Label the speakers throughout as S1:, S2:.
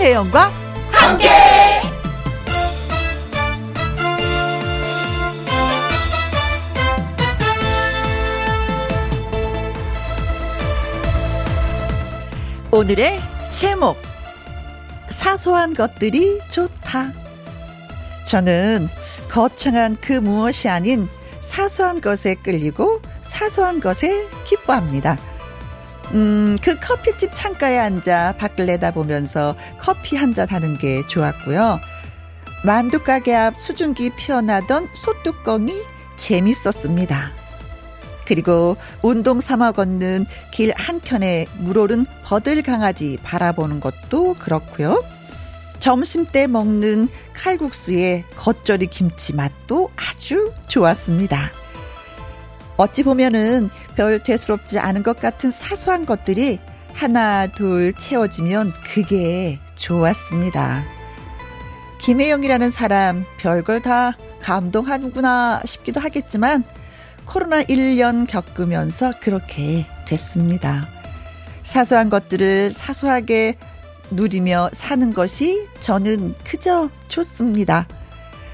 S1: 김혜영과 함께. 오늘의 제목 사소한 것들이 좋다. 저는 거창한 그 무엇이 아닌 사소한 것에 끌리고 사소한 것에 기뻐합니다. 음, 그 커피집 창가에 앉아 밖을 내다보면서 커피 한 잔 하는 게 좋았고요. 만두 가게 앞 수증기 피어나던 소뚜껑이 재밌었습니다. 그리고 운동 삼아 걷는 길 한켠에 물오른 버들 강아지 바라보는 것도 그렇고요. 점심 때 먹는 칼국수에 겉절이 김치 맛도 아주 좋았습니다. 어찌 보면은 별 대수롭지 않은 것 같은 사소한 것들이 하나, 둘 채워지면 그게 좋았습니다. 김혜영이라는 사람 별걸 다 감동하는구나 싶기도 하겠지만 코로나 1년 겪으면서 그렇게 됐습니다. 사소한 것들을 사소하게 누리며 사는 것이 저는 그저 좋습니다.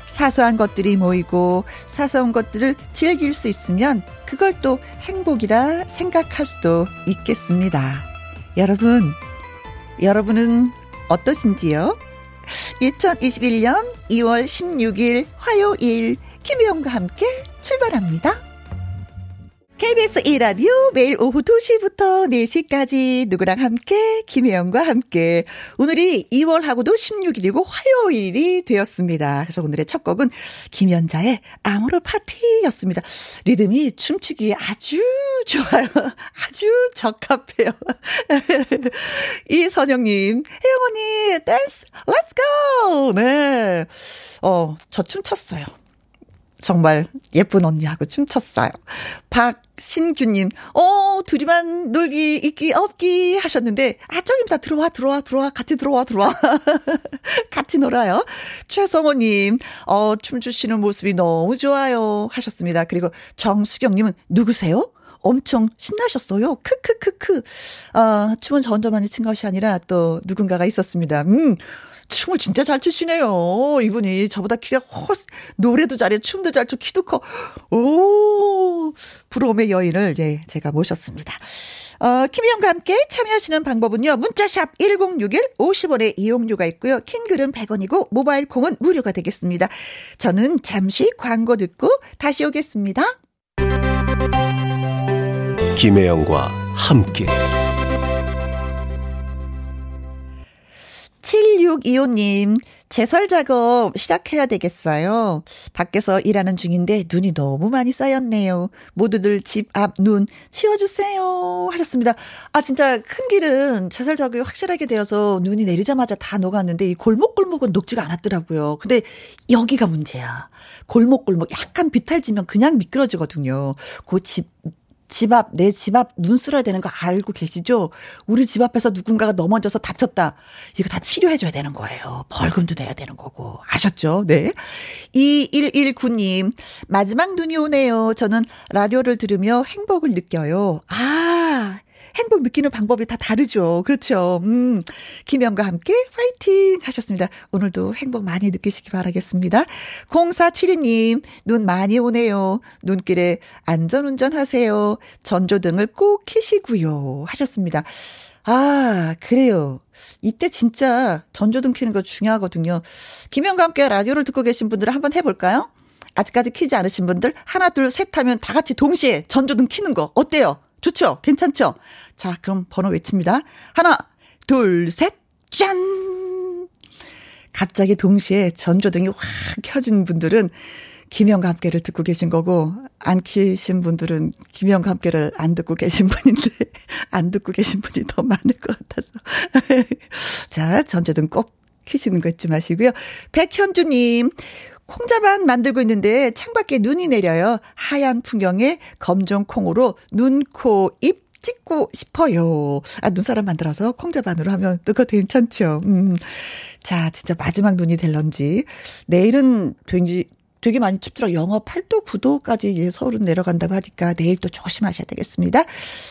S1: 사소한 것들이 모이고 사소한 것들을 즐길 수 있으면 그걸 또 행복이라 생각할 수도 있겠습니다. 여러분, 여러분은 어떠신지요? 2021년 2월 16일 화요일 김혜영과 함께 출발합니다. KBS 1라디오 매일 오후 2시부터 4시까지 누구랑 함께 김혜영과 함께 오늘이 2월하고도 16일이고 화요일이 되었습니다. 그래서 오늘의 첫 곡은 김연자의 아모르 파티였습니다. 리듬이 춤추기 아주 좋아요. 아주 적합해요. 이선영님, 혜영 언니 댄스 let's go! 네. 어, 저 춤췄어요. 정말 예쁜 언니하고 춤췄어요. 박신규님, 어, 둘이만 놀기, 있기, 없기 하셨는데, 아, 저기 다 들어와, 들어와, 들어와, 같이 들어와, 들어와. 같이 놀아요. 최성호님, 어, 춤추시는 모습이 너무 좋아요. 하셨습니다. 그리고 정수경님은 누구세요? 엄청 신나셨어요. 크크크크. 아, 춤은 저 혼자만이 친 것이 아니라 또 누군가가 있었습니다. 음, 춤을 진짜 잘 추시네요. 이분이 저보다 키가 훨씬 노래도 잘해, 춤도 잘 추, 키도 커. 오, 부러움의 여인을 예, 제가 모셨습니다. 어, 김희영과 함께 참여하시는 방법은요. 문자샵 1061 50원의 이용료가 있고요. 킹글은 100원이고 모바일 콩은 무료가 되겠습니다. 저는 잠시 광고 듣고 다시 오겠습니다.
S2: 김혜영과 함께
S1: 7625님, 제설 작업 시작해야 되겠어요. 밖에서 일하는 중인데 눈이 너무 많이 쌓였네요. 모두들 집 앞 눈 치워주세요. 하셨습니다. 아, 진짜 큰 길은 제설 작업이 확실하게 되어서 눈이 내리자마자 다 녹았는데 이 골목골목은 녹지가 않았더라고요. 근데 여기가 문제야. 골목골목 약간 비탈지면 그냥 미끄러지거든요. 그 집 집 앞, 내 집 앞눈 쓸어야 되는 거 알고 계시죠? 우리 집 앞에서 누군가가 넘어져서 다쳤다. 이거 다 치료해줘야 되는 거예요. 벌금도 내야 되는 거고. 아셨죠? 네. 2119님, 마지막 눈이 오네요. 저는 라디오를 들으며 행복을 느껴요. 아, 행복 느끼는 방법이 다 다르죠. 그렇죠. 음, 김영과 함께 파이팅 하셨습니다. 오늘도 행복 많이 느끼시기 바라겠습니다. 0472님, 눈 많이 오네요. 눈길에 안전운전 하세요. 전조등을 꼭 켜시고요. 하셨습니다. 아, 그래요. 이때 진짜 전조등 켜는 거 중요하거든요. 김영과 함께 라디오를 듣고 계신 분들은 한번 해볼까요? 아직까지 키지 않으신 분들 하나 둘 셋 하면 다 같이 동시에 전조등 키는 거 어때요? 좋죠? 괜찮죠? 자, 그럼 번호 외칩니다. 하나, 둘, 셋, 짠! 갑자기 동시에 전조등이 확 켜진 분들은 김영과 함께를 듣고 계신 거고, 안 키신 분들은 김영과 함께를 안 듣고 계신 분인데, 안 듣고 계신 분이 더 많을 것 같아서. 자, 전조등 꼭 키시는 거 잊지 마시고요. 백현주님, 콩자반 만들고 있는데 창밖에 눈이 내려요. 하얀 풍경에 검정 콩으로 눈, 코, 입 찍고 싶어요. 아, 눈사람 만들어서 콩자반으로 하면 그거 괜찮죠. 음. 자, 진짜 마지막 눈이 될런지. 내일은 되지, 되게 많이 춥더라고요. 영하 8도, 9도까지 서울은 내려간다고 하니까 내일 또 조심하셔야 되겠습니다.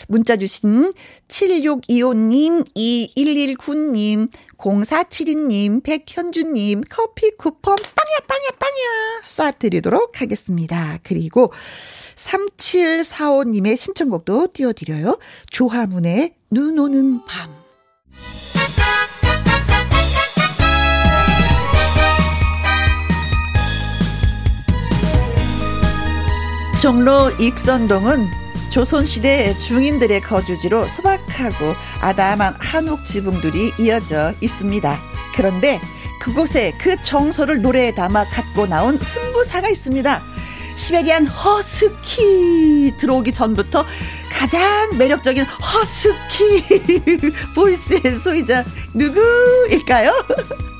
S1: 문자 주신 7625님, 2119님, 0472님, 백현주님, 커피 쿠폰 빵야, 빵야, 빵야 쏴드리도록 하겠습니다. 그리고 3745님의 신청곡도 띄워드려요. 조화문의 눈 오는 밤. 종로 익선동은 조선시대 중인들의 거주지로 소박하고 아담한 한옥 지붕들이 이어져 있습니다. 그런데 그곳에 그 정서를 노래에 담아 갖고 나온 승부사가 있습니다. 시베리안 허스키 들어오기 전부터 가장 매력적인 허스키 보이스의 소유자 누구일까요?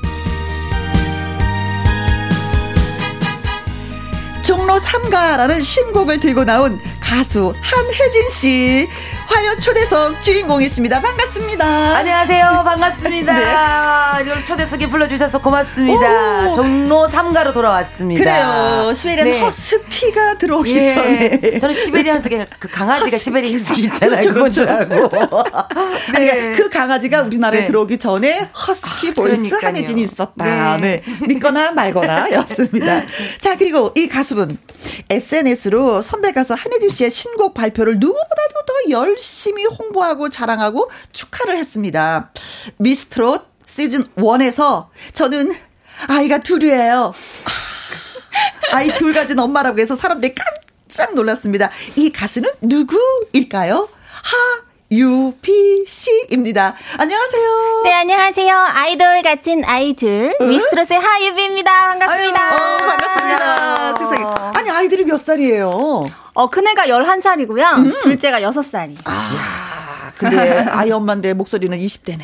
S1: 종로 3가라는 신곡을 들고 나온 가수 한혜진 씨. 화요 초대석 주인공이십니다. 반갑습니다.
S3: 안녕하세요. 반갑습니다. 네. 초대석에 불러주셔서 고맙습니다. 오. 종로 3가로 돌아왔습니다.
S1: 그래요. 시베리안 네. 허스키가 들어오기 예. 전에.
S3: 저는 시베리안 허스키, 그 강아지가 시베리안 허스키 있잖아요. 그렇죠, 그건 줄 알고.
S1: 네. 그러니까 그 강아지가 우리나라에 네. 들어오기 전에 허스키 아, 보이스 그러니까요. 한혜진이 있었다. 네. 네. 믿거나 말거나 였습니다. 자, 그리고 이 가수분. SNS로 선배 가수 한혜진 씨의 신곡 발표를 누구보다도 더 열심히 홍보하고 자랑하고 축하를 했습니다. 미스트롯 시즌 1에서 저는 아이가 둘이에요. 아이 둘 가진 엄마라고 해서 사람들이 깜짝 놀랐습니다. 이 가수는 누구일까요? 하 유피 씨입니다. 안녕하세요.
S4: 네, 안녕하세요. 아이돌 같은 아이들 응? 미스트롯의 하유비입니다. 반갑습니다. 아유,
S1: 어, 반갑습니다. 세상에. 아니, 아이들이 몇 살이에요?
S4: 어, 큰애가 11살이고요. 음. 둘째가 6살이에요.
S1: 아. 근데 아이 엄마인데 목소리는 20대네.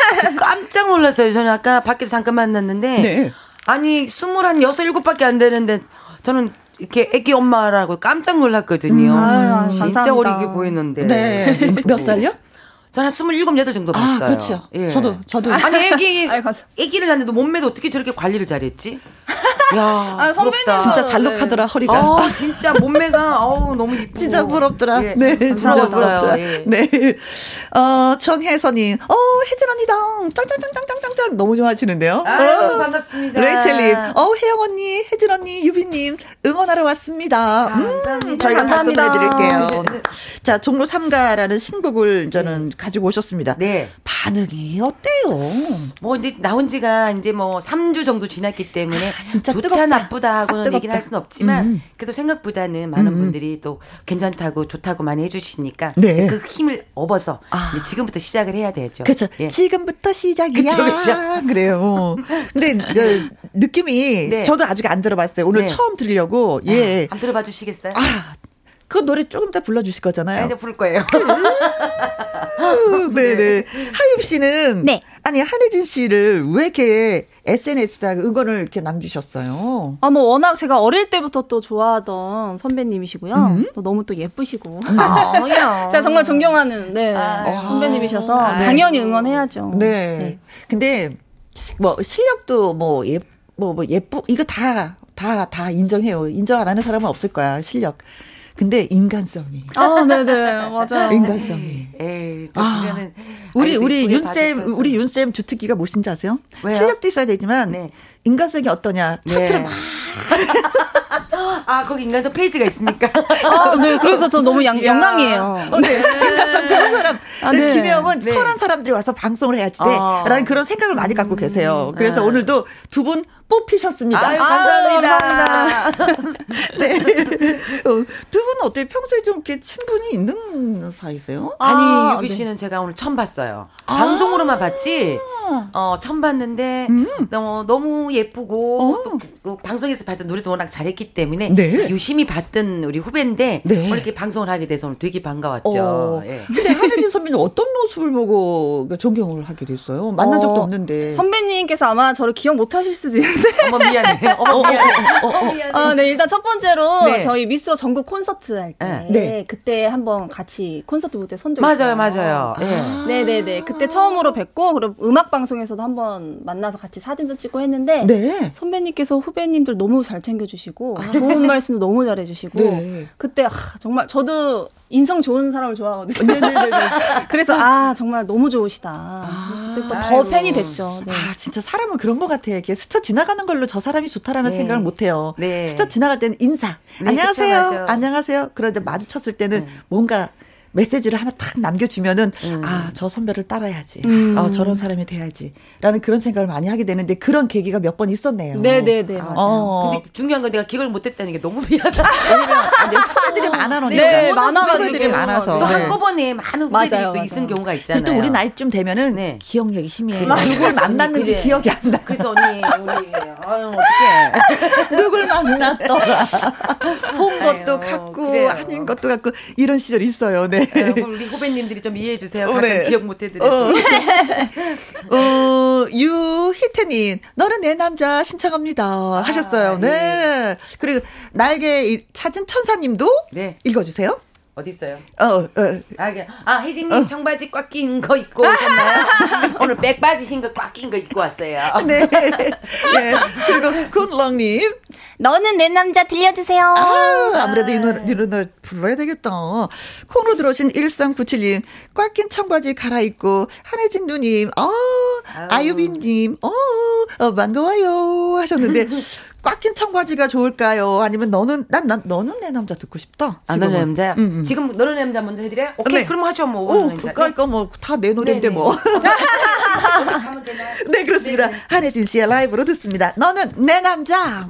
S3: 깜짝 놀랐어요. 저는 아까 밖에서 잠깐 만났는데 네. 아니 21, 6, 7밖에 안 되는데 저는 이렇게 애기 엄마라고 깜짝 놀랐거든요. 음, 아, 진짜. 어리게 보이는데.
S1: 네. 몇 살요?
S3: 저는 한 27, 8 정도 봤어요. 아,
S1: 그렇죠. 예. 저도, 저도.
S3: 아니, 애기, 애기를 낳는데도 몸매도 어떻게 저렇게 관리를 잘했지? 야, 아, 선배님
S1: 진짜 잘록하더라 허리가.
S3: 아, 진짜 몸매가 어우 너무 이쁘고.
S1: 진짜 부럽더라. 예, 네, 진짜 부럽더라. 예. 네. 어, 정혜선님, 어, 혜진 언니당 짱짱짱짱짱짱 너무 좋아하시는데요.
S3: 아유, 어, 반갑습니다.
S1: 레이첼님, 어, 혜영 언니, 혜진 언니, 유비님 응원하러 왔습니다. 음, 감사합니다. 저희가 감사합니다. 말씀해드릴게요. 자, 종로 3가라는 신곡을 저는 네. 가지고 오셨습니다. 네. 반응이 어때요?
S3: 뭐 이제 나온 지가 이제 뭐 3주 정도 지났기 때문에 아, 진짜 좋다 뜨겁다. 나쁘다 하고는 뜨겁다. 얘기를 할 수는 없지만 음. 그래도 생각보다는 많은 음. 분들이 또 괜찮다고 좋다고 많이 해주시니까 네. 그 힘을 업어서 아. 이제 지금부터 시작을 해야 되죠.
S1: 그렇죠. 예. 지금부터 시작이야. 그쵸. 그래요. 근데 느낌이 네. 저도 아직 안 들어봤어요. 오늘 네. 처음 들으려고 예.
S3: 아, 안 들어봐 주시겠어요?
S1: 아, 그 노래 조금 더 불러주실 거잖아요.
S3: 네, 부를 거예요.
S1: 네네. 네. 하윤 씨는 네. 아니 한혜진 씨를 왜 이렇게 SNS에다 응원을 이렇게 남기셨어요?
S4: 아, 뭐, 워낙 제가 어릴 때부터 또 좋아하던 선배님이시고요. 음? 또 너무 또 예쁘시고. 아, 제가 정말 존경하는, 네, 아, 선배님이셔서 아, 당연히 응원해야죠.
S1: 네. 네. 근데, 뭐, 실력도 뭐, 예, 뭐, 뭐, 예쁘, 이거 다, 다, 다 인정해요. 인정 안 하는 사람은 없을 거야, 실력. 근데 인간성이.
S4: 아, 네네. 맞아요.
S1: 인간성이. 에이, 아, 우리, 우리 윤쌤, 우리 윤쌤 주특기가 무엇인지 아세요? 왜요? 실력도 있어야 되지만, 네. 인간성이 어떠냐. 차트를 네. 막.
S3: 아, 거기 인간성 페이지가 있습니까?
S4: 아, 네. 그래서 저 너무 양, 영광이에요.
S1: 어, 네. 인간성 좋은 사람. 아, 네. 김혜영은 네. 선한 사람들이 와서 방송을 해야지 돼. 아. 라는 그런 생각을 많이 갖고 계세요. 그래서 아. 오늘도 두 분 뽑히셨습니다.
S3: 아유, 감사합니다. 아,
S1: 네. 어, 두 분은 어때요? 평소에 좀 이렇게 친분이 있는 사이세요?
S3: 아니, 아, 유비 네. 씨는 네. 제가 오늘 처음 봤어요. 아~ 방송으로만 봤지, 어, 처음 봤는데, 음. 너무, 너무 예쁘고, 어. 또, 그 방송에서 봤던 노래도 워낙 잘했기 때문에, 네. 유심히 봤던 우리 후배인데, 네. 오늘 이렇게 방송을 하게 돼서 오늘 되게 반가웠죠. 어.
S1: 예. 근데 한혜진 선배님 어떤 모습을 보고 존경을 하게 됐어요? 만난 적도 어, 없는데.
S4: 선배님께서 아마 저를 기억 못 하실 수도 있는데,
S3: 어머 미안해. 어머 미안해.
S4: 어, 어, 미안해. 어, 네 일단 첫 번째로 네. 저희 미스로 전국 콘서트 할때 네. 네. 그때 한번 같이 콘서트 무대 선적
S3: 맞아요, 맞아요.
S4: 네, 네, 네. 그때 처음으로 뵙고 그리고 음악 방송에서도 한번 만나서 같이 사진도 찍고 했는데 했는데 네. 선배님께서 후배님들 너무 잘 챙겨주시고 아. 좋은 말씀도 너무 잘해주시고 네. 그때 아, 정말 저도 인성 좋은 사람을 좋아하거든요. 네네네. 그래서 아 정말 너무 좋으시다. 아. 그때 또 더 팬이 됐죠.
S1: 네. 아 진짜 사람은 그런 것 같아. 이렇게 스쳐 지나가는 걸로 저 사람이 좋다라는 네. 생각을 못 해요. 네. 스쳐 지나갈 때는 인사. 네, 안녕하세요. 그쵸, 안녕하세요. 그런데 마주쳤을 때는 네. 뭔가 메시지를 하나 탁 남겨주면은 음. 아저 선배를 따라야지 음. 아 저런 사람이 돼야지라는 그런 생각을 많이 하게 되는데 그런 계기가 몇 번 있었네요.
S4: 네네네 네, 맞아요.
S3: 어. 근데 중요한 건 내가 기억을 못했다는 게 너무 미안하다.
S1: 왜냐면 아, 후배들이 어. 많아 놓니까
S4: 네, 많아가지고
S1: 후배들이 많아서
S3: 또 한꺼번에 많은 후배들이 맞아요, 또 있은 경우가 있잖아요.
S1: 또 우리 나이쯤 되면은 네. 기억력이 희미해. 누굴 만났는지 그래. 기억이 안 나.
S3: 그래서 언니 우리 아유 어떡해
S1: 누굴 만났더라. 본 것도 같고 그래요. 아닌 것도 같고 이런 시절 있어요. 네.
S3: 네 우리 후배님들이 좀 이해해 주세요. 가끔 네. 기억 못 해드려서. 어,
S1: 어, 유희태님, 너는 내 남자 신청합니다. 아, 하셨어요. 네. 네. 그리고 날개 찾은 천사님도 네. 읽어주세요.
S3: 어디 있어요? 어, 어. 아, 아 혜진님 어. 청바지 꽉 낀 거 입고 오셨나요? 오늘 백 빠지신 거꽉 낀 거 입고 왔어요.
S1: 네. 네. 그리고 굿럭님.
S4: 너는 내 남자 들려주세요.
S1: 아, 아무래도 이 노래, 이 노래 불러야 되겠다. 코너 들어오신 1397님. 꽉 낀 청바지 갈아입고 한혜진 누님. 어, 아유빈님. 어, 어, 반가워요. 하셨는데. 꽉 낀 청바지가 좋을까요? 아니면 너는 난, 난 너는 내 남자 듣고 싶다.
S3: 아, 너는 내 남자야. 음, 음. 지금 너는 내 남자 먼저 해드려. 오케이, 네. 그럼 하죠 뭐.
S1: 오, 그러니까 뭐다 내 노래인데 네네. 뭐. 네 그렇습니다. 네네. 한혜진 씨의 라이브로 듣습니다. 너는 내 남자.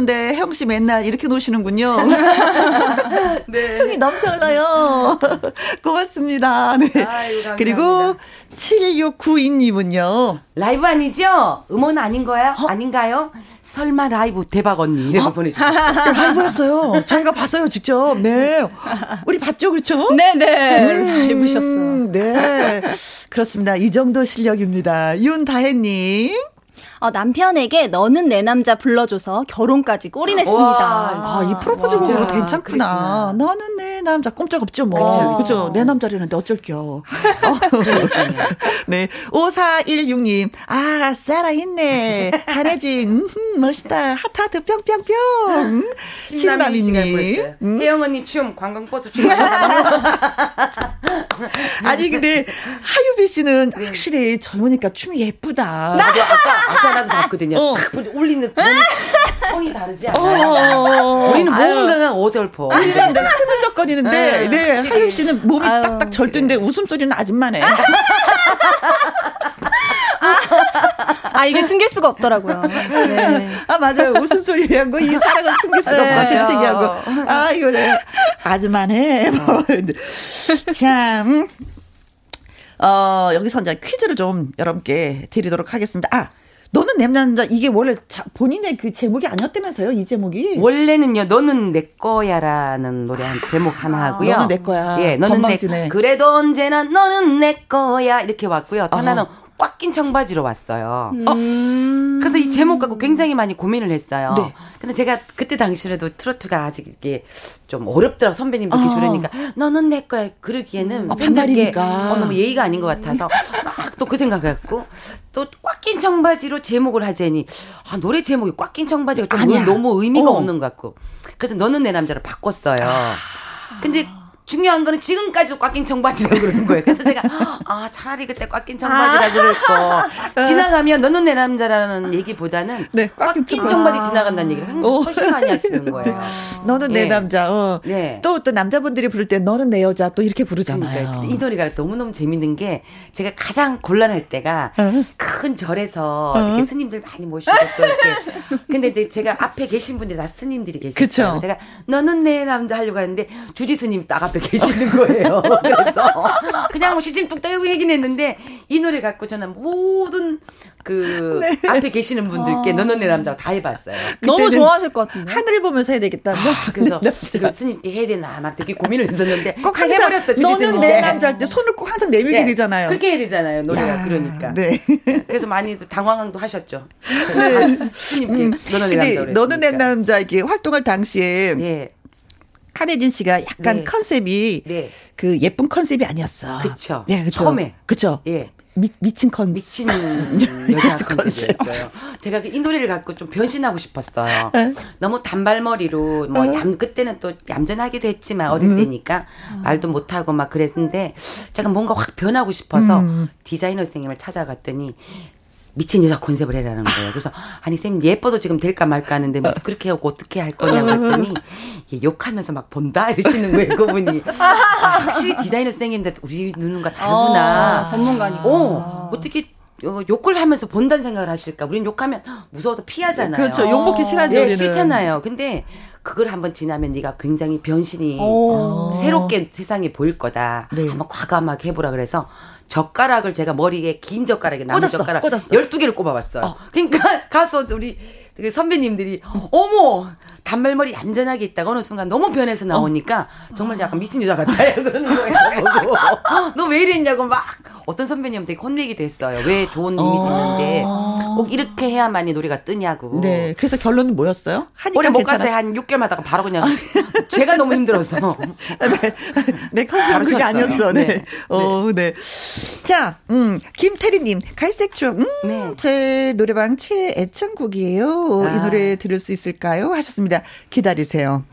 S1: 보는데, 혜영 씨 맨날 이렇게 노시는군요. 네. 흥이 넘쳐나요. 고맙습니다. 네.
S3: 아이고,
S1: 그리고, 7692님은요.
S3: 라이브 아니죠? 음원 아닌 거야? 아닌가요? 설마 라이브 대박 언니 이렇게 보내주세요.
S1: 라이브였어요. 저희가 봤어요, 직접. 네. 우리 봤죠, 그렇죠?
S4: 네네.
S1: 음,
S4: 라이브셨어.
S1: 네. 그렇습니다. 이 정도 실력입니다. 윤다혜님.
S4: 어, 남편에게 너는 내 남자 불러줘서 결혼까지 꼬리냈습니다.
S1: 아, 이 프로포즈 곡으로 괜찮구나. 너는 내 남자 꼼짝 없죠, 뭐. 그죠. 내 남자라는데 어쩔겨. 어. 네. 5416님. 아, 살아있네. 한혜진. 음, 멋있다. 하트하트 뿅뿅뿅. 신나미님. 음.
S3: 혜영 언니 춤 관광버스 춤.
S1: 아니, 근데 하유비 씨는 확실히 젊으니까 춤이 예쁘다.
S3: 나도 아까 아까 나도 봤거든요.
S1: 어.
S3: 올리는 손이, 손이 다르지
S1: 어,
S3: 않아요?
S1: 어, 어.
S3: 우리는
S1: 아유.
S3: 뭔가가 어설퍼.
S1: 우리는 늘 흐느적거리는데,
S3: 네.
S1: 네. 하유 씨는 몸이
S4: 아유.
S1: 딱딱 절도인데 웃음소리는 아줌마네.
S4: 아, 이게 숨길 수가 없더라고요. 네.
S1: 아, 맞아요. 웃음소리 하고 이 사랑을 숨길 수가
S3: 네,
S1: 없어.
S3: 맞아요.
S1: 재채기하고. 아, 이거네. 아줌마네. 뭐. 참. 어, 여기서 이제 퀴즈를 좀 여러분께 드리도록 하겠습니다. 아, 너는 내 남자, 이게 원래 자, 본인의 그 제목이 아니었다면서요? 이 제목이?
S3: 원래는요, 너는 내 거야라는 노래 한 제목 하나 하고요.
S1: 너는 내 거야.
S3: 예, 너는
S1: 건방지네.
S3: 내 그래도 언제나 너는 내 거야 이렇게 왔고요. 또 하나는 꽉 낀 청바지로 왔어요. 그래서 이 제목 갖고 굉장히 많이 고민을 했어요.
S1: 네.
S3: 근데 제가 그때 당시에도 트로트가 아직 이게 좀 어렵더라고 선배님들 이렇게
S1: 어.
S3: 그러니까 너는 내 거야 그러기에는
S1: 아,
S3: 팬들께. 어, 너무 예의가 아닌 것 같아서 막 또 그 생각했고 또 꽉 낀 청바지로 제목을 하자니 아 노래 제목이 꽉 낀 청바지가 좀
S1: 아니야.
S3: 너무 의미가
S1: 어.
S3: 없는 것 같고 그래서 너는 내 남자로 바꿨어요. 근데 중요한 거는 지금까지도 꽉낀 청바지라고 그러는 거예요. 그래서 제가 아 차라리 그때 꽉낀 청바지라 그럴 거 지나가면 너는 내 남자라는 얘기보다는
S1: 네,
S3: 꽉꽉낀낀
S1: 청바지.
S3: 청바지 지나간다는 얘기를
S1: 어.
S3: 훨씬 많이 하시는 거예요.
S1: 너는 내
S3: 예.
S1: 남자. 어.
S3: 네.
S1: 또, 또 남자분들이 부를 때 너는 내 여자 또 이렇게 부르잖아요.
S3: 그러니까 이 노래가 너무너무 재밌는 게 제가 가장 곤란할 때가
S1: 어.
S3: 큰 절에서 이렇게 스님들 많이 모시고 또 이렇게 근데 이제 제가 앞에 계신 분들이 다 스님들이.
S1: 그쵸.
S3: 제가 너는 내 남자 하려고 하는데 주지 스님 딱 앞에 계시는 거예요. 그래서 그냥 뭐 시침 뚝 떼고 얘기는 했는데 이 노래 갖고 저는 모든 그 앞에 계시는 분들께 너는 내 남자 다 해봤어요.
S4: 너무
S1: 그때는
S4: 좋아하실 것 같은데.
S1: 하늘을 보면서 해야 되겠다. 너,
S3: 그래서. 이걸 스님께 해야 되나 막 되게 고민을 했었는데 꼭다
S1: 항상
S3: 해버렸어. 주지
S1: 너는. 내 남자 할 때 손을 꼭 항상 내밀게
S3: 예,
S1: 되잖아요.
S3: 그렇게 해야 되잖아요. 노래가
S1: 야,
S3: 그러니까.
S1: 네.
S3: 그래서 많이 당황도 하셨죠. 스님께 너는 내 남자.
S1: 너는 내 남자 이렇게 활동할 당시에
S3: 예.
S1: 한혜진 씨가 약간
S3: 네.
S1: 컨셉이
S3: 네.
S1: 그 예쁜 컨셉이 아니었어.
S3: 그쵸.
S1: 네, 그쵸.
S3: 처음에.
S1: 그쵸.
S3: 예.
S1: 미, 미친 컨셉.
S3: 미친 여자 컨셉이었어요. 제가 이 노래를 갖고 좀 변신하고 싶었어요.
S1: 네.
S3: 너무 단발머리로 뭐 얌, 그때는 또 얌전하기도 했지만 어릴 때니까 말도 못하고 막 그랬는데 제가 뭔가 확 변하고 싶어서 디자이너 선생님을 찾아갔더니 미친 여자 컨셉을 해라는 거예요. 그래서 아니 쌤 예뻐도 지금 될까 말까 하는데 뭐 그렇게 하고 어떻게 할 거냐고 했더니 욕하면서 막 본다 이러시는 거예요. 그분이 아, 확실히 디자이너 선생님들 우리 눈과 다르구나.
S4: 어, 전문가니까.
S3: 어, 어떻게 어, 욕을 하면서 본다는 생각을 하실까? 우리는 욕하면 무서워서 피하잖아요.
S1: 그렇죠. 욕먹기 싫어하죠.
S3: 네. 싫잖아요. 근데 그걸 한번 지나면 네가 굉장히 변신이
S4: 오.
S3: 새롭게 세상에 보일 거다.
S1: 네.
S3: 한번 과감하게 해보라 그래서 젓가락을 제가 머리에 긴 젓가락에 나무
S1: 꽂았어,
S3: 젓가락
S1: 꽂았어.
S3: 12개를 꼽아봤어요. 그러니까 가서 우리 그 선배님들이 어머 단발머리 얌전하게 있다가 어느 순간 너무 변해서 나오니까 정말 약간 미친 여자 같아요 그러는 거예요. 너왜 이랬냐고 막 어떤 선배님한테 혼내기도 했어요. 왜 좋은 이미지 있는데 꼭 이렇게 해야만이 노래가 뜨냐고.
S1: 네. 그래서 결론은 뭐였어요?
S3: 오래 못 갔어요. 한 6개월마다 바로 그냥 제가 너무 힘들어서.
S1: 네. 네, 컨셉은 그게 아니었어. 네. 네. 어, 네. 자, 음, 김태리님, 갈색 추억. 음, 네. 제 노래방 최애 애창곡이에요. 아. 이 노래 들을 수 있을까요? 하셨습니다. 기다리세요.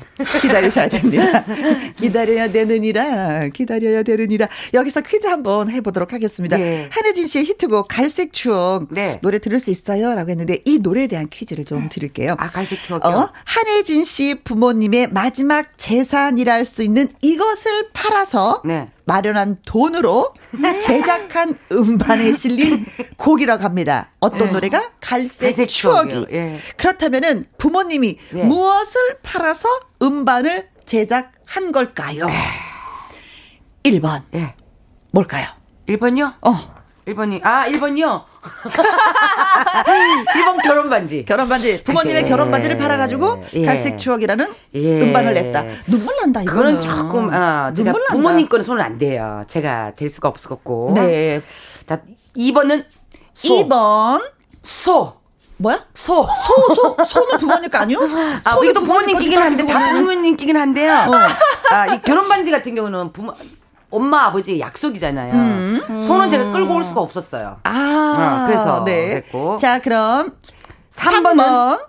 S1: 기다리셔야 됩니다. 기다려야 되느니라, 기다려야 되느니라. 여기서 퀴즈 한번 해보도록 하겠습니다. 네. 한혜진 씨의 히트곡 갈색 추억. 네. 노래 들을 수 있어요? 라고 했는데 이 노래에 대한 퀴즈를 좀 드릴게요.
S3: 아, 갈색 추억이요? 어,
S1: 한혜진 씨 부모님의 마지막 재산이라 할 수 있는 이것을 팔아서 네. 마련한 돈으로 제작한 음반에 실린 곡이라고 합니다. 어떤 네. 노래가 갈색, 갈색 추억이. 예. 그렇다면은 부모님이 네. 무엇을 팔아서 음반을 제작한 걸까요? 1번. 예. 뭘까요?
S3: 1번요? 어. 1번이, 아, 1번이요? 1번 결혼 반지.
S1: 결혼 반지. 부모님의 글쎄. 결혼 반지를 팔아 가지고 예. 갈색 추억이라는 예. 음반을 냈다. 눈물 난다, 이거는.
S3: 그거는 조금, 아, 제가 부모님 거는 손은 안 돼요. 제가 될 수가 없었고. 네. 자, 2번은
S1: 소. 2번.
S3: 소.
S1: 뭐야?
S3: 소.
S1: 소, 소. 소는 부모님 거 아니요?
S3: 아, 우리도 부모님 끼긴 한데, 다 부모님 끼긴 한데요. 어. 아, 이 결혼 반지 같은 경우는 부모, 엄마 아버지의 약속이잖아요. 음. 손은 제가 끌고 올 수가 없었어요.
S1: 아,
S3: 어, 그래서 네. 됐고.
S1: 자, 그럼 3번은 3번.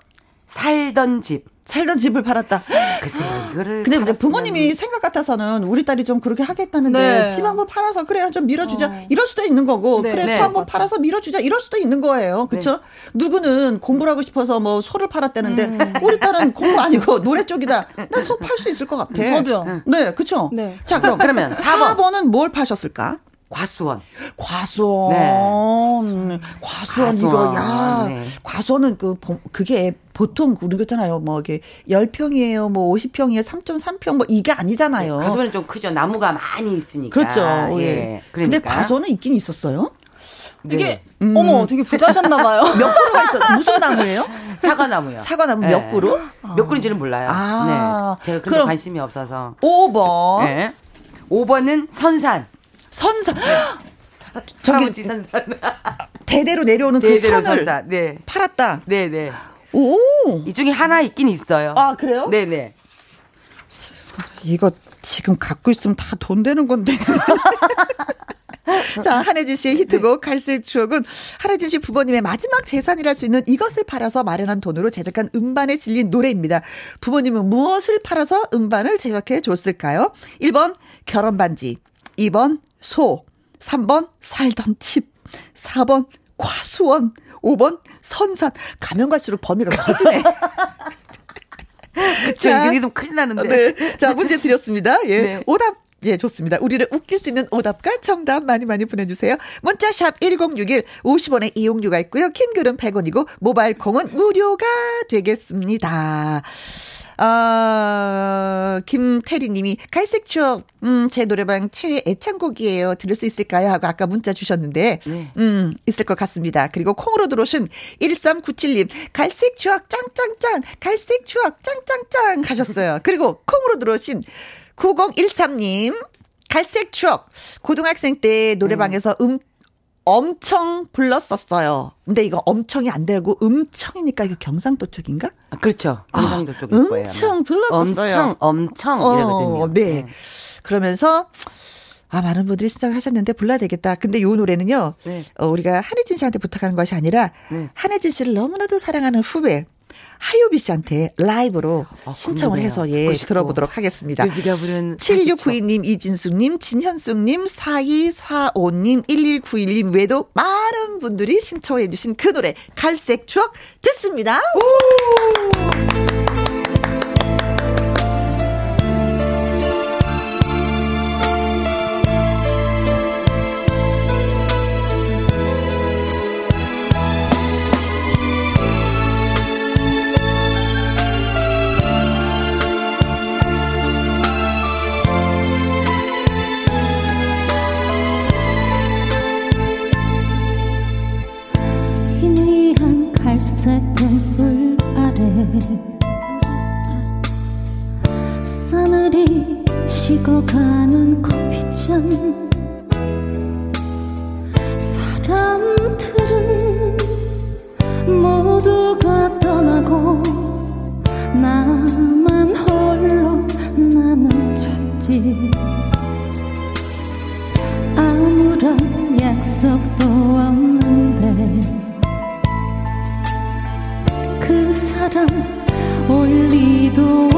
S3: 살던 집.
S1: 살던 집을 팔았다.
S3: 글쎄요, 이거를.
S1: 근데 우리 부모님이 생각 같아서는 우리 딸이 좀 그렇게 하겠다는데 네. 집 한번 팔아서 그래 좀 밀어주자 어. 이럴 수도 있는 거고 네. 그래 네. 한번 팔아서 밀어주자 이럴 수도 있는 거예요. 그렇죠? 네. 누구는 공부를 하고 싶어서 뭐 소를 팔았다는데 음. 우리 딸은 공부 아니고 노래 쪽이다. 나 소 팔 수 있을 것 같아.
S4: 저도요.
S1: 네, 그렇죠. 네. 자 그럼 그러면 4번. 4번은 뭘 파셨을까?
S3: 과수원.
S1: 과수원. 네. 과수원, 과수원 이거 야. 네. 과수원은 그 그게 보통 그러잖아요. 뭐 이게 10평이에요. 뭐 50평이에요. 3.3평 뭐 이게 아니잖아요.
S3: 네, 과수원은 좀 크죠. 나무가 많이 있으니까.
S1: 그렇죠. 예. 예. 그러니까. 근데 과수원은 있긴 있었어요?
S4: 네. 이게 음. 어머 되게 부자셨나 봐요.
S1: 몇 그루가 있어? 무슨 나무예요?
S3: 사과나무요.
S1: 사과나무 네. 몇 그루?
S3: 몇 그루인지는 몰라요. 아. 네. 제가 그런 관심이 없어서.
S1: 5번. 네.
S3: 5번은 선산.
S1: 선산. 저기 선산. 대대로 내려오는 그 대대로 그 선을 선산. 네. 팔았다.
S3: 네, 네. 오. 이 중에 하나 있긴 있어요.
S1: 아, 그래요?
S3: 네, 네.
S1: 이거 지금 갖고 있으면 다 돈 되는 건데. 자, 한혜진 씨의 히트곡 네. 갈색 추억은 한혜진 씨 부모님의 마지막 재산이랄 수 있는 이것을 팔아서 마련한 돈으로 제작한 음반에 실린 노래입니다. 부모님은 무엇을 팔아서 음반을 제작해 줬을까요? 1번 결혼 반지, 2번 소, 3번 살던 집, 4번 과수원, 5번 선산. 가면 갈수록 범위가 커지네.
S3: 자, 여기도 큰일 나는데.
S1: 네. 자, 문제 드렸습니다. 예. 네. 오답 예, 좋습니다. 우리를 웃길 수 있는 오답과 정답 많이 많이 보내주세요. 문자샵 1061 50원의 이용료가 있고요. 킹 글은 100원이고 모바일 콩은 무료가 되겠습니다. 어, 김태리 님이 갈색 추억, 음, 제 노래방 최애 애창곡이에요. 들을 수 있을까요? 하고 아까 문자 주셨는데, 네. 음, 있을 것 같습니다. 그리고 콩으로 들어오신 1397님, 갈색 추억 짱짱짱, 갈색 추억 짱짱짱 하셨어요. 그리고 콩으로 들어오신 9013님, 갈색 추억. 고등학생 때 노래방에서 음, 엄청 불렀었어요. 근데 이거 엄청이 안 되고 음청이니까 이거 경상도 쪽인가?
S3: 아, 그렇죠. 경상도 아, 쪽일
S1: 거예요. 엄청 불렀었어요.
S3: 엄청, 엄청 이러거든요.
S1: 어, 네. 네. 그러면서 아, 많은 분들이 신청을 하셨는데 불러야 되겠다. 근데 요 노래는요, 네. 어, 우리가 한혜진 씨한테 부탁하는 것이 아니라, 네. 한혜진 씨를 너무나도 사랑하는 후배, 하유비 씨한테 라이브로 아, 신청을 해서 예 들어보도록 하겠습니다. 7692님, 이진숙님, 진현숙님, 4245님, 1191님 외에도 많은 분들이 신청을 해주신 그 노래 갈색 추억 듣습니다.
S5: 갈색 등불 아래 사늘이 식어가는 커피잔. 사람들은 모두가 떠나고 나만 홀로 남은 찾지.
S3: 아무런 약속도 없는 사랑 올리도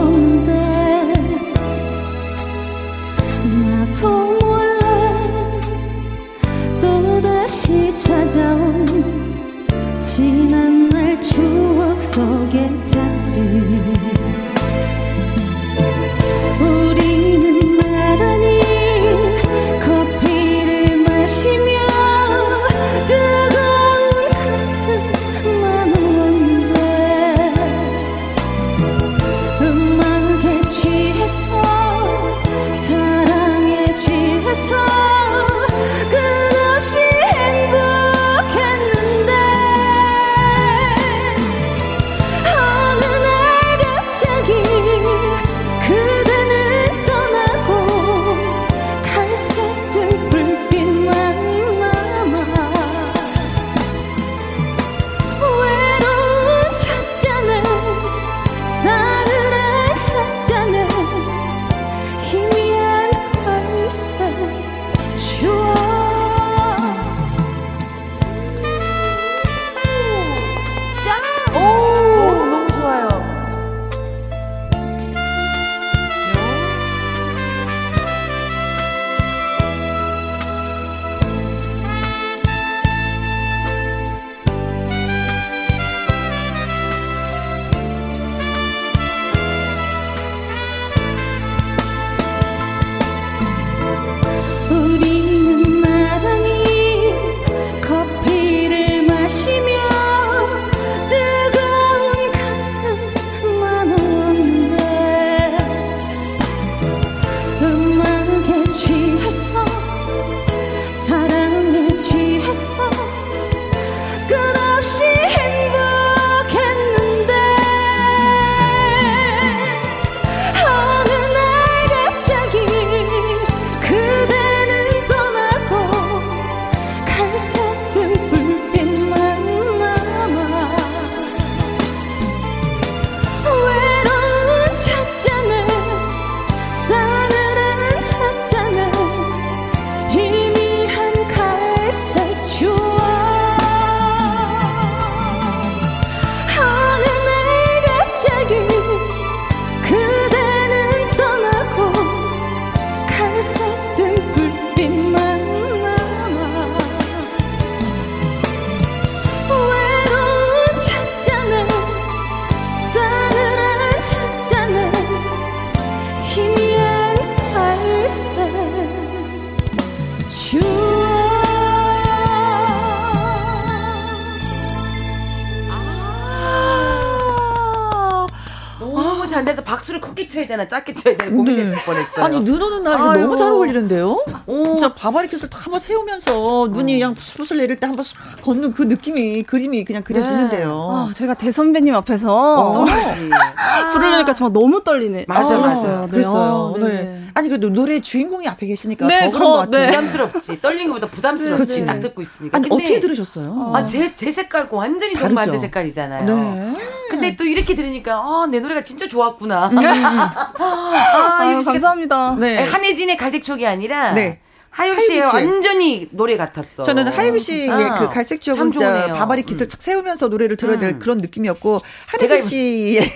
S3: 뻔했어요.
S1: 아니 눈 오는 날 이거
S3: 아이고.
S1: 너무 잘 어울리는데요?
S3: 오.
S1: 진짜 바바리켓을 딱 한번 세우면서 눈이 그냥 술 내릴 때 한번 싹 걷는 그 느낌이 그림이 그냥 그려지는데요.
S4: 아, 제가 대선배님 앞에서
S1: 어.
S4: 부르려니까 정말 너무 떨리네.
S3: 맞아,
S4: 아,
S3: 맞아.
S1: 그랬어요.
S4: 아,
S1: 네. 아니 그래도 노래 주인공이 앞에 계시니까
S4: 네,
S1: 더 그런 것
S4: 더,
S1: 같아요.
S4: 네.
S3: 부담스럽지. 떨린 것보다 부담스럽지. 딱 듣고 있으니까.
S1: 아니
S3: 근데
S1: 어떻게 들으셨어요?
S3: 아, 제, 제 색깔과 완전히
S1: 다르죠?
S3: 동반대 색깔이잖아요.
S1: 네.
S3: 근데 또 이렇게 들으니까, 아, 내 노래가 진짜 좋았구나.
S1: 음.
S3: 아,
S4: 아유, 감사합니다.
S1: 네.
S3: 아니, 한혜진의 갈색촉이 아니라,
S1: 네.
S3: 씨의
S1: 하유미 씨.
S3: 완전히 노래 같았어.
S1: 저는 하이비 씨의
S3: 아,
S1: 그 갈색
S3: 좋네요.
S1: 바바리 킷을 착 세우면서 노래를 들어야 될
S3: 음.
S1: 그런 느낌이었고 한혜진 씨의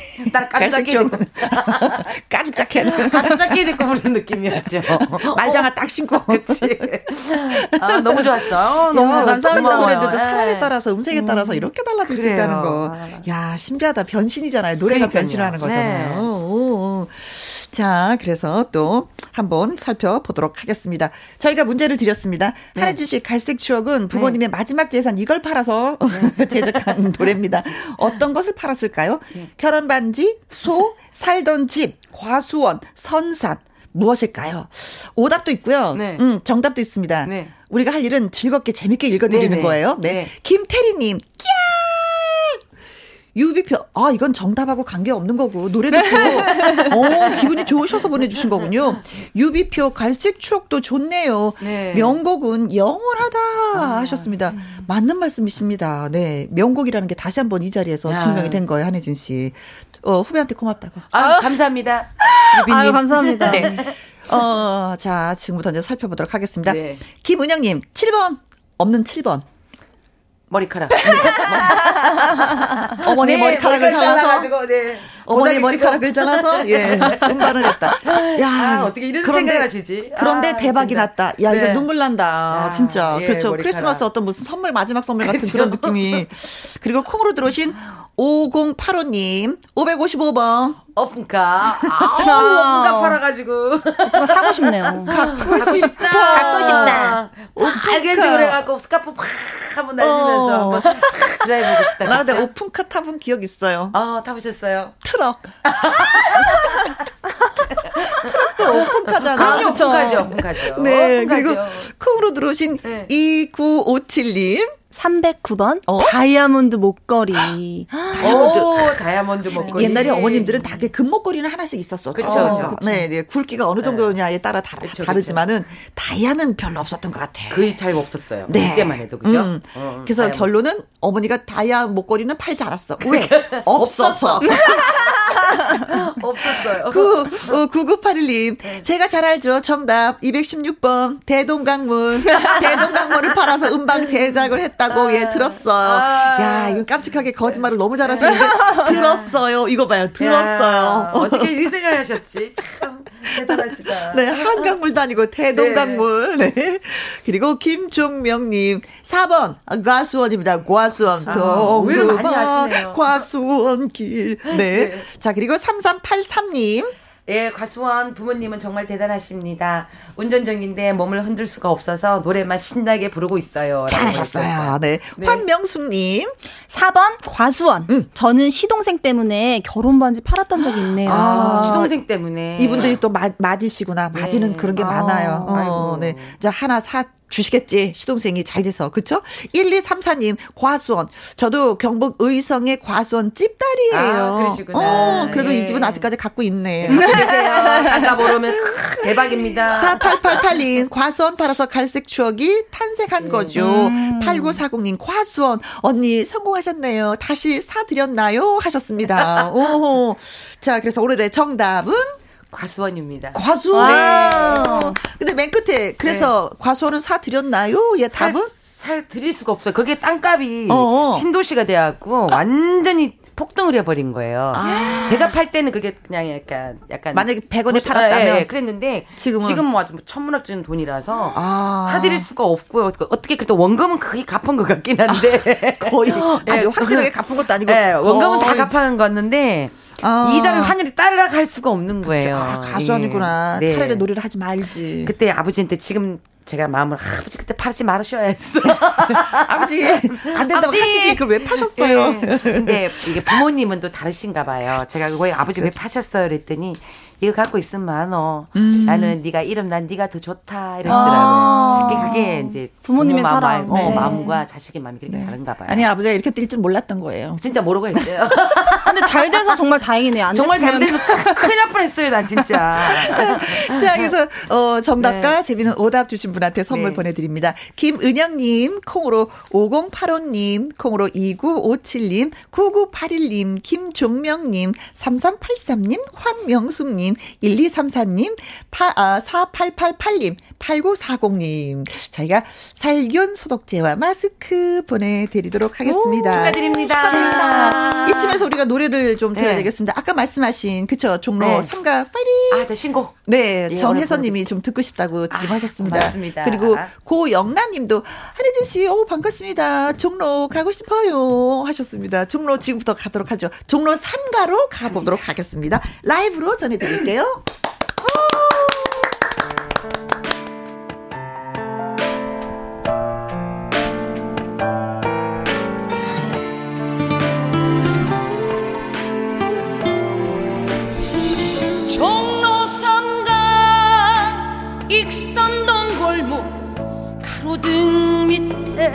S1: 갈색 쪽은 까죽짝해
S3: 가슴짝게 듣고 부르는 느낌이었죠.
S1: 말장아 딱 신고
S3: 그치. 아, 너무 좋았어. 너무
S1: 야,
S3: 감사합니다.
S1: 노래인데도
S3: 예.
S1: 사람에 따라서 음색에 따라서 이렇게 달라질 수. 있다는 거. 야, 신비하다. 변신이잖아요. 노래가
S3: 그러니까요.
S1: 변신하는 거잖아요.
S3: 네.
S1: 오, 오. 자, 그래서 또 한번 살펴보도록 하겠습니다. 저희가 문제를 드렸습니다.
S3: 네.
S1: 한혜주 씨 갈색 추억은 부모님의 마지막 재산 이걸 팔아서 제작한 노래입니다. 어떤 것을 팔았을까요?
S3: 네.
S1: 결혼 반지, 소, 살던 집, 과수원, 선산. 무엇일까요? 오답도 있고요.
S3: 네.
S1: 음, 정답도 있습니다.
S3: 네.
S1: 우리가 할 일은 즐겁게 재밌게 읽어드리는. 거예요. 네.
S3: 네.
S1: 김태리님, 끼야! 유비표, 아, 이건 정답하고 관계 없는 거고, 노래 듣고, 어, 기분이 좋으셔서 보내주신 거군요. 유비표, 갈색 추억도 좋네요.
S3: 네.
S1: 명곡은 영원하다 하셨습니다. 맞는 말씀이십니다. 네. 명곡이라는 게 다시 한번 이 자리에서
S3: 야.
S1: 증명이 된 거예요, 한혜진 씨. 어, 후배한테 고맙다고.
S3: 아, 감사합니다. 유빈님.
S4: 아유, 감사합니다.
S1: 네. 어, 자, 지금부터 이제 살펴보도록 하겠습니다.
S3: 네.
S1: 김은영님, 7번. 없는 7번.
S3: 머리카락.
S1: 어머니
S3: 네,
S1: 머리카락을 잘라서
S3: 네.
S1: 어머니 머리카락을 잘라서 예 음반을 했다. 야
S3: 아, 어떻게 이런 생각을 하시지?
S1: 그런데
S3: 아,
S1: 대박이
S3: 진짜.
S1: 났다. 야
S3: 네.
S1: 이거 눈물 난다.
S3: 아,
S1: 진짜
S3: 예,
S1: 그렇죠.
S3: 머리카락.
S1: 크리스마스 어떤 무슨 선물 마지막 선물 같은
S3: 그렇죠.
S1: 그런 느낌이. 그리고 콩으로 들어오신 5085님 555번
S3: 어fun카. 아우, 어fun카 팔아가지고.
S4: 사고 싶네요.
S1: 갖고 싶다.
S3: 갖고 싶다. 빨간색으로 해갖고 스카프 팍 한번 날리면서
S1: 어.
S3: 한번 탁 드라이브 보고 싶다.
S1: 나 근데? 오픈카 타본 기억 있어요.
S3: 아, 타보셨어요?
S1: 트럭. 트럭도 오픈카잖아.
S3: 그럼요, 오픈카죠, 오픈카죠.
S1: 네,
S3: 오픈카죠.
S1: 그리고 콩으로 들어오신
S3: 네.
S1: 2957님.
S4: 309번
S1: 어?
S4: 다이아몬드 목걸이.
S1: 다이아몬드.
S3: 오, 다이아몬드 목걸이.
S1: 옛날에 어머님들은 다 이렇게 금목걸이는 하나씩 있었어.
S3: 그쵸,
S1: 어,
S3: 그쵸.
S1: 네, 네. 굵기가 어느 정도냐에 따라 다,
S3: 그쵸,
S1: 다르지만은 다이아는 별로 없었던 것 같아.
S3: 거의 잘 없었어요.
S1: 네.
S3: 그때만 해도, 그죠?
S1: 음.
S3: 어,
S1: 그래서
S3: 다이아몬드.
S1: 결론은 어머니가 다이아 목걸이는 팔지 않았어. 왜? 없었어.
S3: 없었어요.
S1: 그, 어, 9981님. 제가 잘 알죠. 정답. 216번. 대동강물. 대동강물을 팔아서 음방 제작을 했다고, 예, 들었어요.
S3: 아.
S1: 야, 이건 깜찍하게 거짓말을 너무 잘하시는데, 들었어요. 이거 봐요. 들었어요.
S3: 야, 어떻게 이 생각을 하셨지? 참 대단하시다.
S1: 네, 한강물도 아니고 대동강물. 네. 그리고 김종명님, 4번, 과수원입니다. 과수원.
S3: 아, 많이
S1: 동두바
S3: 아시네요.
S1: 과수원 길. 네. 자, 그리고 3383님.
S3: 예, 과수원 부모님은 정말 대단하십니다. 운전 중인데 몸을 흔들 수가 없어서 노래만 신나게 부르고 있어요.
S1: 잘하셨어요. 네. 네. 황명숙님.
S4: 4번 과수원. 음. 저는 시동생 때문에 결혼 반지 팔았던 적이 있네요.
S3: 아, 시동생 때문에.
S1: 이분들이 또 마, 맞으시구나. 맞이는 네. 그런 게 아, 많아요. 어, 네. 자, 하나 사 주시겠지. 시동생이 잘 돼서. 그쵸? 1234님, 과수원. 저도 경북 의성의 과수원 찝딸이에요. 아,
S3: 그러시구나.
S1: 어, 그래도 예. 이 집은 아직까지 갖고 있네.
S3: 안가 모르면 대박입니다.
S1: 4888님, 과수원 팔아서 갈색 추억이 탄생한 예. 거죠. 음. 8940님, 과수원. 언니 성공하셨네요. 다시 사드렸나요? 하셨습니다. 오. 자, 그래서 오늘의 정답은?
S3: 과수원입니다.
S1: 과수원. 네. 근데 맨 끝에 그래서 네. 과수원은 사 드렸나요? 예, 답은
S3: 살 드릴 수가 없어요. 그게 땅값이 어어. 신도시가 돼갖고 완전히 폭등을 해버린 거예요. 아. 제가 팔 때는 그게 그냥 약간 약간
S1: 만약에 100원에 팔았다면 예,
S3: 예, 그랬는데 지금은 지금 뭐 천문학적인 돈이라서 아. 사드릴 수가 없고요. 어떻게 그때 원금은 거의 갚은 것 같긴 한데
S1: 거의 예, 아주 확실하게 갚은 것도 아니고
S3: 예, 원금은 다 갚은 거였는데 아. 이자를 환율이 따라갈 수가 없는 거예요.
S1: 아, 가수 아니구나. 예. 네. 차라리 노래를 하지 말지.
S3: 그때 아버지한테 지금 제가 마음을 아버지 그때 팔지 말으셔야 했어.
S1: 아버지 안 된다고 아버지. 하시지 그걸 왜 파셨어요?
S3: 네. 근데 이게 부모님은 또 다르신가 봐요. 제가 그거 아버지 왜 파셨어요? 그랬더니 이거 갖고 있으면 많어. 음. 나는 네가 이름 난 네가 더 좋다 이러시더라고요. 아. 그게 이제
S4: 부모님의 부모 사랑,
S3: 마음, 어, 네. 마음과 자식의 마음이 그렇게 네. 다른가 봐요.
S1: 아니 아버지가 이렇게 뛸 줄 몰랐던 거예요.
S3: 진짜 모르고 했어요.
S4: 근데 잘 돼서 정말 다행이네요.
S3: 정말 잘 돼서 큰일 날 뻔했어요, 난 진짜.
S1: 자, 그래서 어, 정답과 네. 재미있는 오답 주신 분한테 선물 네. 보내드립니다. 김은영님, 콩으로 5085님, 콩으로 2957님, 9981님, 김종명님, 3383님, 황명숙님, 1234님, 4888님, 8940님. 저희가 살균 소독제와 마스크 보내드리도록 하겠습니다. 오,
S3: 축하드립니다.
S1: 자, 이쯤에서 우리가 노래를 좀 들어야 네. 되겠습니다. 아까 말씀하신, 그쵸, 종로 네. 3가 파이팅!
S3: 아, 저 신곡.
S1: 네, 예, 정혜선님이 좀 듣고 싶다고 지금 아, 하셨습니다.
S3: 맞습니다.
S1: 그리고 고영란님도 한혜진 씨, 오 반갑습니다. 종로 가고 싶어요 하셨습니다. 종로 지금부터 가도록 하죠. 종로 3가로 가보도록 하겠습니다. 라이브로 전해드 릴게요.
S6: 등 밑에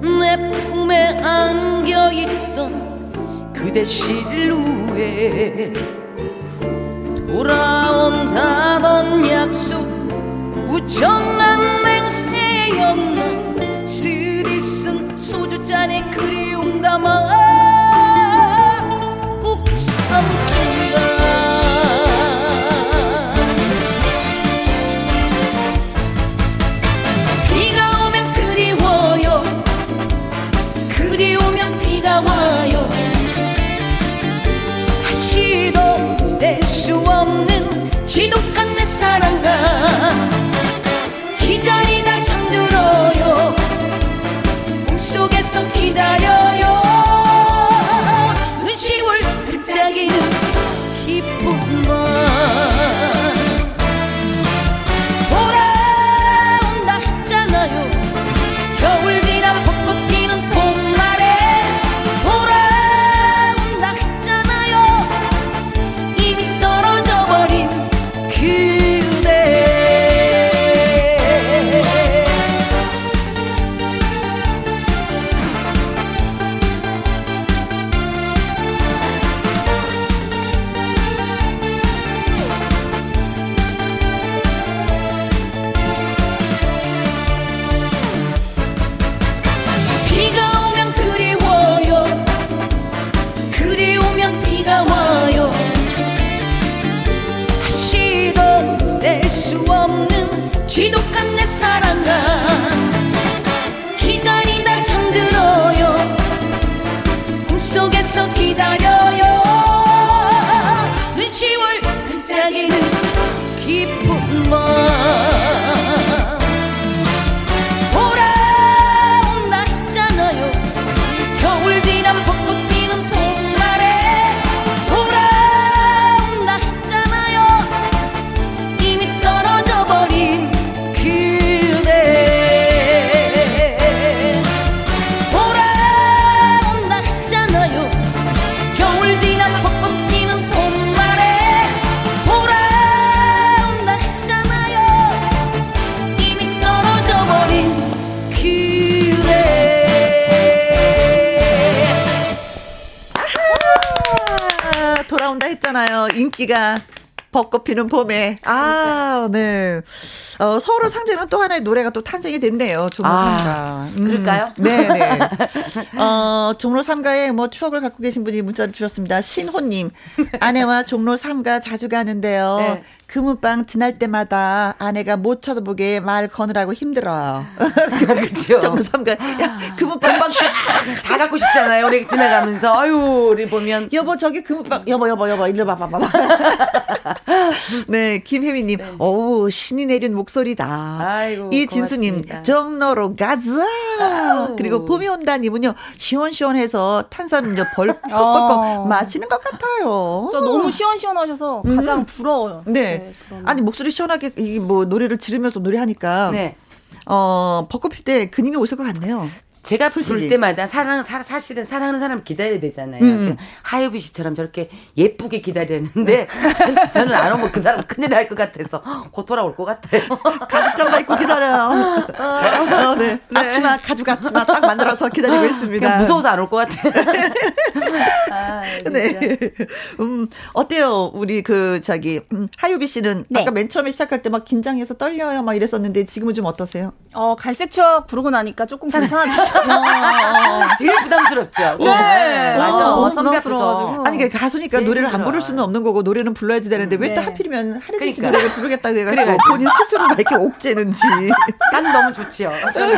S6: 내 품에 안겨있던 그대 실루엣 돌아온다던 약속 우정한 맹세였나? 쓰디쓴 소주잔에 그리움 담아? 꾹 삼킨 피는 봄에.
S1: 아, 네. 어, 서울을 상징하는 또 하나의 노래가 또 탄생이 됐네요. 종로 아.
S3: 음. 그럴까요?
S1: 네, 네. 어, 종로 삼가에 뭐 추억을 갖고 계신 분이 문자를 주셨습니다. 신호님. 아내와 종로 삼가 자주 가는데요. 네. 금은방 지날 때마다 아내가 못 쳐다보게 말 거느라고 힘들어요.
S3: 그렇죠.
S1: 종로 삼가. 야,
S3: 금은방 다 갖고 싶잖아요. 우리 지나가면서. 아유, 우리 보면.
S1: 여보, 저기 금은방. 여보, 여보, 여보. 일로 봐봐, 봐봐. 네, 김혜미님. 네. 어우, 신이 내린 목소리다. 아이고. 이진수님, 정로로 가자. 아우. 그리고 봄이 온다님은요, 시원시원해서 탄산음료 벌컥벌컥 어. 마시는 것 같아요.
S4: 저 너무 시원시원하셔서 가장 음. 부러워요.
S1: 네. 네. 아니 목소리 시원하게 이 뭐 노래를 지르면서 노래하니까 네. 어 벚꽃 필 때 그님이 오실 것 같네요.
S3: 제가 볼 때마다 사랑 사, 사실은 사랑하는 사람 기다려야 되잖아요. 음. 하유비 씨처럼 저렇게 예쁘게 기다렸는데 전, 는안 오면 그 사람 큰일 날 것 같아서 곧 돌아올 것 같아요.
S1: 가죽 잠바 입고 기다려요. 어, 네. 네. 앞치마 가죽 앞치마 딱 만들어서 기다리고 있습니다.
S3: 무서워서 안 올 것 같아.
S1: 아, 네. 음, 어때요? 우리 그 저기 음, 하유비 씨는 네. 아까 맨 처음에 시작할 때 막 긴장해서 떨려요 막 이랬었는데 지금은 좀 어떠세요?
S4: 어 갈색 추억 부르고 나니까 조금 괜찮아졌어요.
S3: 제일 부담스럽죠. 네. 네. 맞아. 어, 선배 앞에서.
S1: 아니, 그 가수니까 노래를 안 부를 수는 없는 거고, 노래는 불러야지 되는데, 왜또 네. 하필이면 하리진 씨 그러니까. 노래를 부르겠다고 해가지고, 본인 스스로가 이렇게 옥죄는지.
S3: 난 너무 좋지요.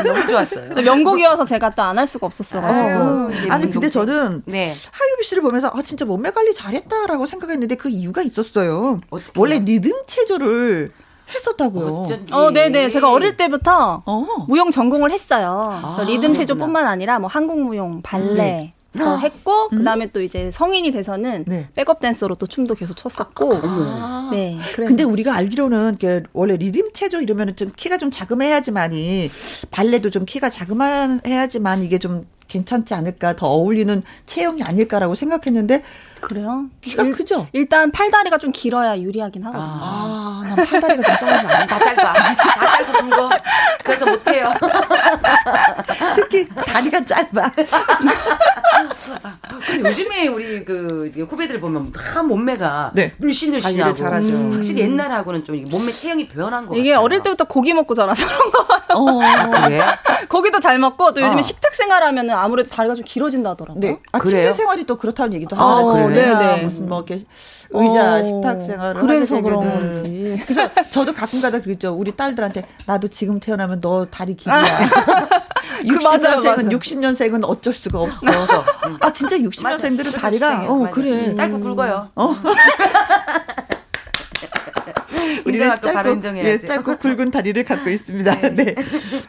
S3: 너무 좋았어요.
S4: 명곡이어서 제가 또 안 할 수가 없었어가지고. 어.
S1: 아니, 근데 저는, 네. 하유비 씨를 보면서, 아, 진짜 몸매 관리 잘했다라고 생각했는데, 그 이유가 있었어요. 어떡해요? 원래 리듬 체조를, 했었다고요.
S4: 어쩐지. 어, 네네. 제가 어릴 때부터 어. 무용 전공을 했어요. 아, 리듬 체조뿐만 아니라 뭐 한국 무용, 발레, 네. 어, 했고 음? 그다음에 또 이제 성인이 돼서는 네. 백업 댄서로 또 춤도 계속 췄었고. 아,
S1: 네. 근데 우리가 알기로는 원래 리듬 체조 이러면은 좀 키가 좀 자그마해야지만이 발레도 좀 키가 자그마해야지만 이게 좀 괜찮지 않을까 더 어울리는 체형이 아닐까라고 생각했는데
S4: 그래요?
S1: 키가 일, 크죠?
S4: 일단 팔다리가 좀 길어야 유리하긴 하거든요.
S1: 아, 난 팔다리가 좀 짧아.
S3: 다 짧아. 다 짧은 거. 그래서 못해요.
S1: 특히 다리가 짧아.
S3: 근데 요즘에 우리 그 후배들 보면 다 몸매가 네. 늘씬늘씬하고
S1: 잘하죠. 음.
S3: 확실히 옛날하고는 좀 몸매 체형이 변한 거
S4: 이게
S3: 같아요.
S4: 어릴 때부터 고기 먹고 자라서 그런 거 같아요. 어,
S3: 아, 그래?
S4: 고기도 잘 먹고 또 요즘에 어. 식탁 생활하면 아무래도 다리가 좀 길어진다 하더라고요. 네.
S1: 아, 그래요? 생활이 또 그렇다는 얘기도 하고. 아, 네, 네. 무슨 뭐 이렇게 의자 어, 식탁 생활을
S4: 그래서 그런 건지.
S1: 그래서 저도 가끔가다 그랬죠. 우리 딸들한테 나도 지금 태어나면 너 다리 길이야. 60년생은 60년생은 어쩔 수가 없어. 아 진짜 60년생들은 다리가 어. 그래
S3: 짧고 굵어요. 어. 우리는 짧고, 네,
S1: 짧고 굵은 다리를 갖고 있습니다. 네. 네.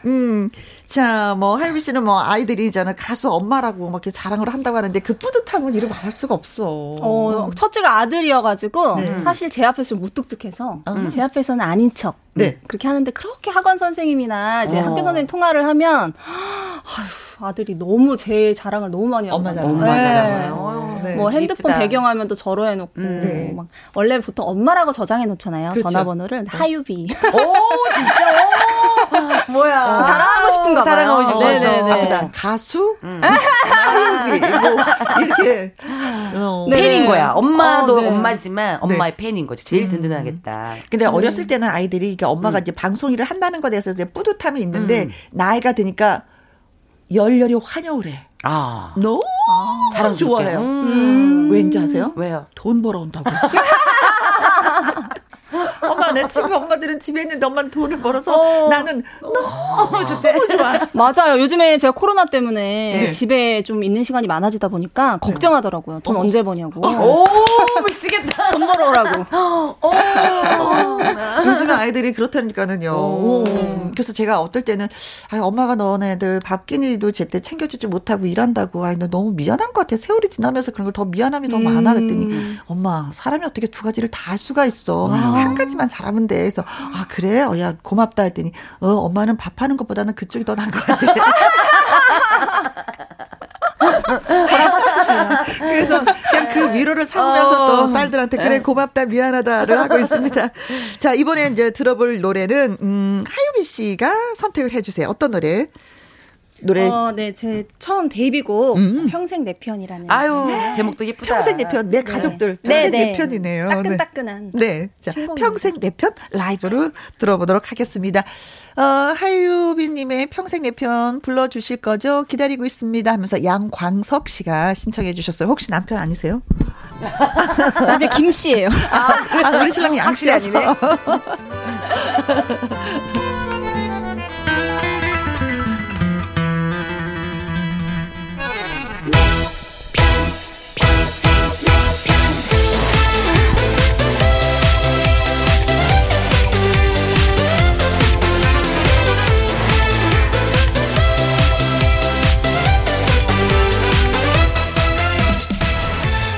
S1: 음. 자, 뭐, 하유미 씨는 뭐, 아이들이 저는 가수 엄마라고 막 이렇게 자랑을 한다고 하는데 그 뿌듯함은 이루 말할 수가 없어.
S4: 어, 첫째가 아들이어가지고, 네. 사실 제 앞에서 좀 무뚝뚝해서, 음. 제 앞에서는 아닌 척. 네. 그렇게 하는데, 그렇게 학원 선생님이나 이제 어. 학교 선생님 통화를 하면, 아휴, 아들이 너무 제 자랑을 너무 많이 하고
S1: 엄마 자랑. 엄마 자랑.
S4: 네. 뭐 핸드폰 배경화면도 저로 해놓고 음. 네. 막 원래 보통 엄마라고 저장해 놓잖아요. 그렇죠. 전화번호를 네. 하유비.
S3: 오 진짜. 오. 뭐야.
S4: 어, 자랑하고 싶은가
S3: 봐요. 자랑하고 싶어.
S1: 네네네. 아, 가수? 음. 하유비. 뭐 이렇게
S3: 어. 팬인 거야. 엄마도 어, 네. 엄마지만 엄마의 네. 팬인 거죠. 제일 음. 든든하겠다.
S1: 근데 음. 어렸을 때는 아이들이 이게 엄마가 음. 이제 방송 일을 한다는 것에 대해서 이제 뿌듯함이 있는데 음. 나이가 드니까 열렬히 환영을 해. 아. 너무 아, 자랑 좋아해요. 음. 왠지 아세요?
S3: 왜요?
S1: 돈 벌어온다고. 엄마 내 친구 엄마들은 집에 있는데 엄마는 돈을 벌어서 어, 나는 너무 좋대. 너무 좋아.
S4: 맞아요. 요즘에 제가 코로나 때문에 네. 집에 좀 있는 시간이 많아지다 보니까 걱정하더라고요. 돈 어. 언제 버냐고.
S3: 오 미치겠다.
S4: 돈 벌어오라고. 어.
S1: 요즘 아이들이 그렇다니까는요. 오. 그래서 제가 어떨 때는 아 엄마가 너네들 밥 끼니도 제때 챙겨주지 못하고 일한다고 아이 너 너무 미안한 것 같아. 세월이 지나면서 그런 걸 더 미안함이 더 음. 많아 그랬더니 엄마 사람이 어떻게 두 가지를 다 할 수가 있어. 아. 한 가지 만 잘하면 돼. 그래서 아 그래? 어, 야 고맙다 했더니 어 엄마는 밥하는 것보다는 그쪽이 더 나은 것 같아. 저랑 똑같으시네요. 그래서 그냥 그 위로를 삼으면서 또 어. 딸들한테 그래 네. 고맙다 미안하다를 하고 있습니다. 자 이번에 이제 들어볼 노래는 음, 하유비 씨가 선택을 해주세요. 어떤 노래? 노래.
S4: 어, 네, 제 처음 데뷔곡 음. 평생 내 편이라는.
S3: 아유, 네. 제목도 예쁘다.
S1: 평생 내 편, 내 네. 가족들 네. 평생 네, 내 편이네요.
S4: 따끈따끈한.
S1: 네. 자, 평생 내 편 라이브로 들어보도록 하겠습니다. 어, 하유빈님의 평생 내 편 불러주실 거죠? 기다리고 있습니다 하면서 양광석 씨가 신청해 주셨어요. 혹시 남편 아니세요?
S4: 남편 김 씨예요.
S1: 아, 아 우리 신랑이 양 씨라서.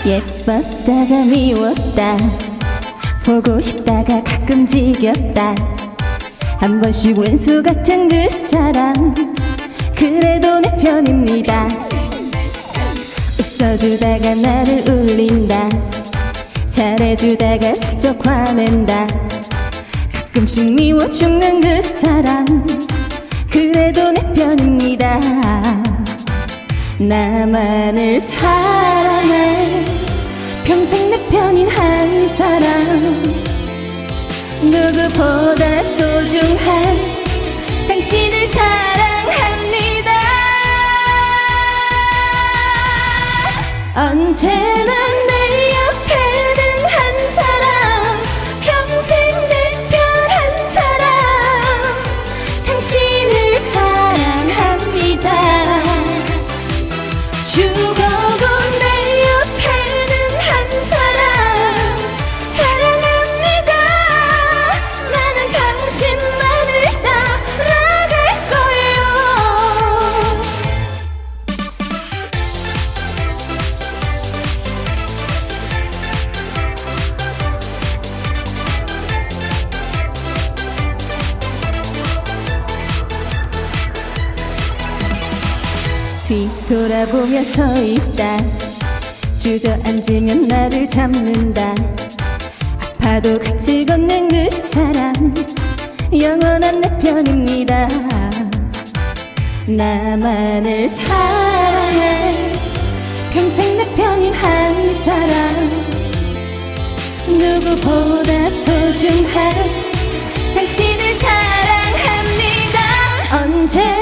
S5: 예뻤다가 미웠다. 보고 싶다가 가끔 지겹다. 한 번씩 왼수 같은 그 사람. 그래도 내 편입니다. 웃어주다가 나를 울린다. 잘해주다가 슬쩍 화낸다. 가끔씩 미워 죽는 그 사람. 그래도 내 편입니다 나만을 사랑할 평생 내 편인 한 사람. 누구보다 소중한 당신을 사랑합니다. 언제나 내 보며 서 있다. 주저앉으면 나를 잡는다. 아파도 같이 걷는 그 사람 영원한 내 편입니다. 나만을 사랑할 평생 내 편인 한 사람. 누구보다 소중한 당신을 사랑합니다. 언제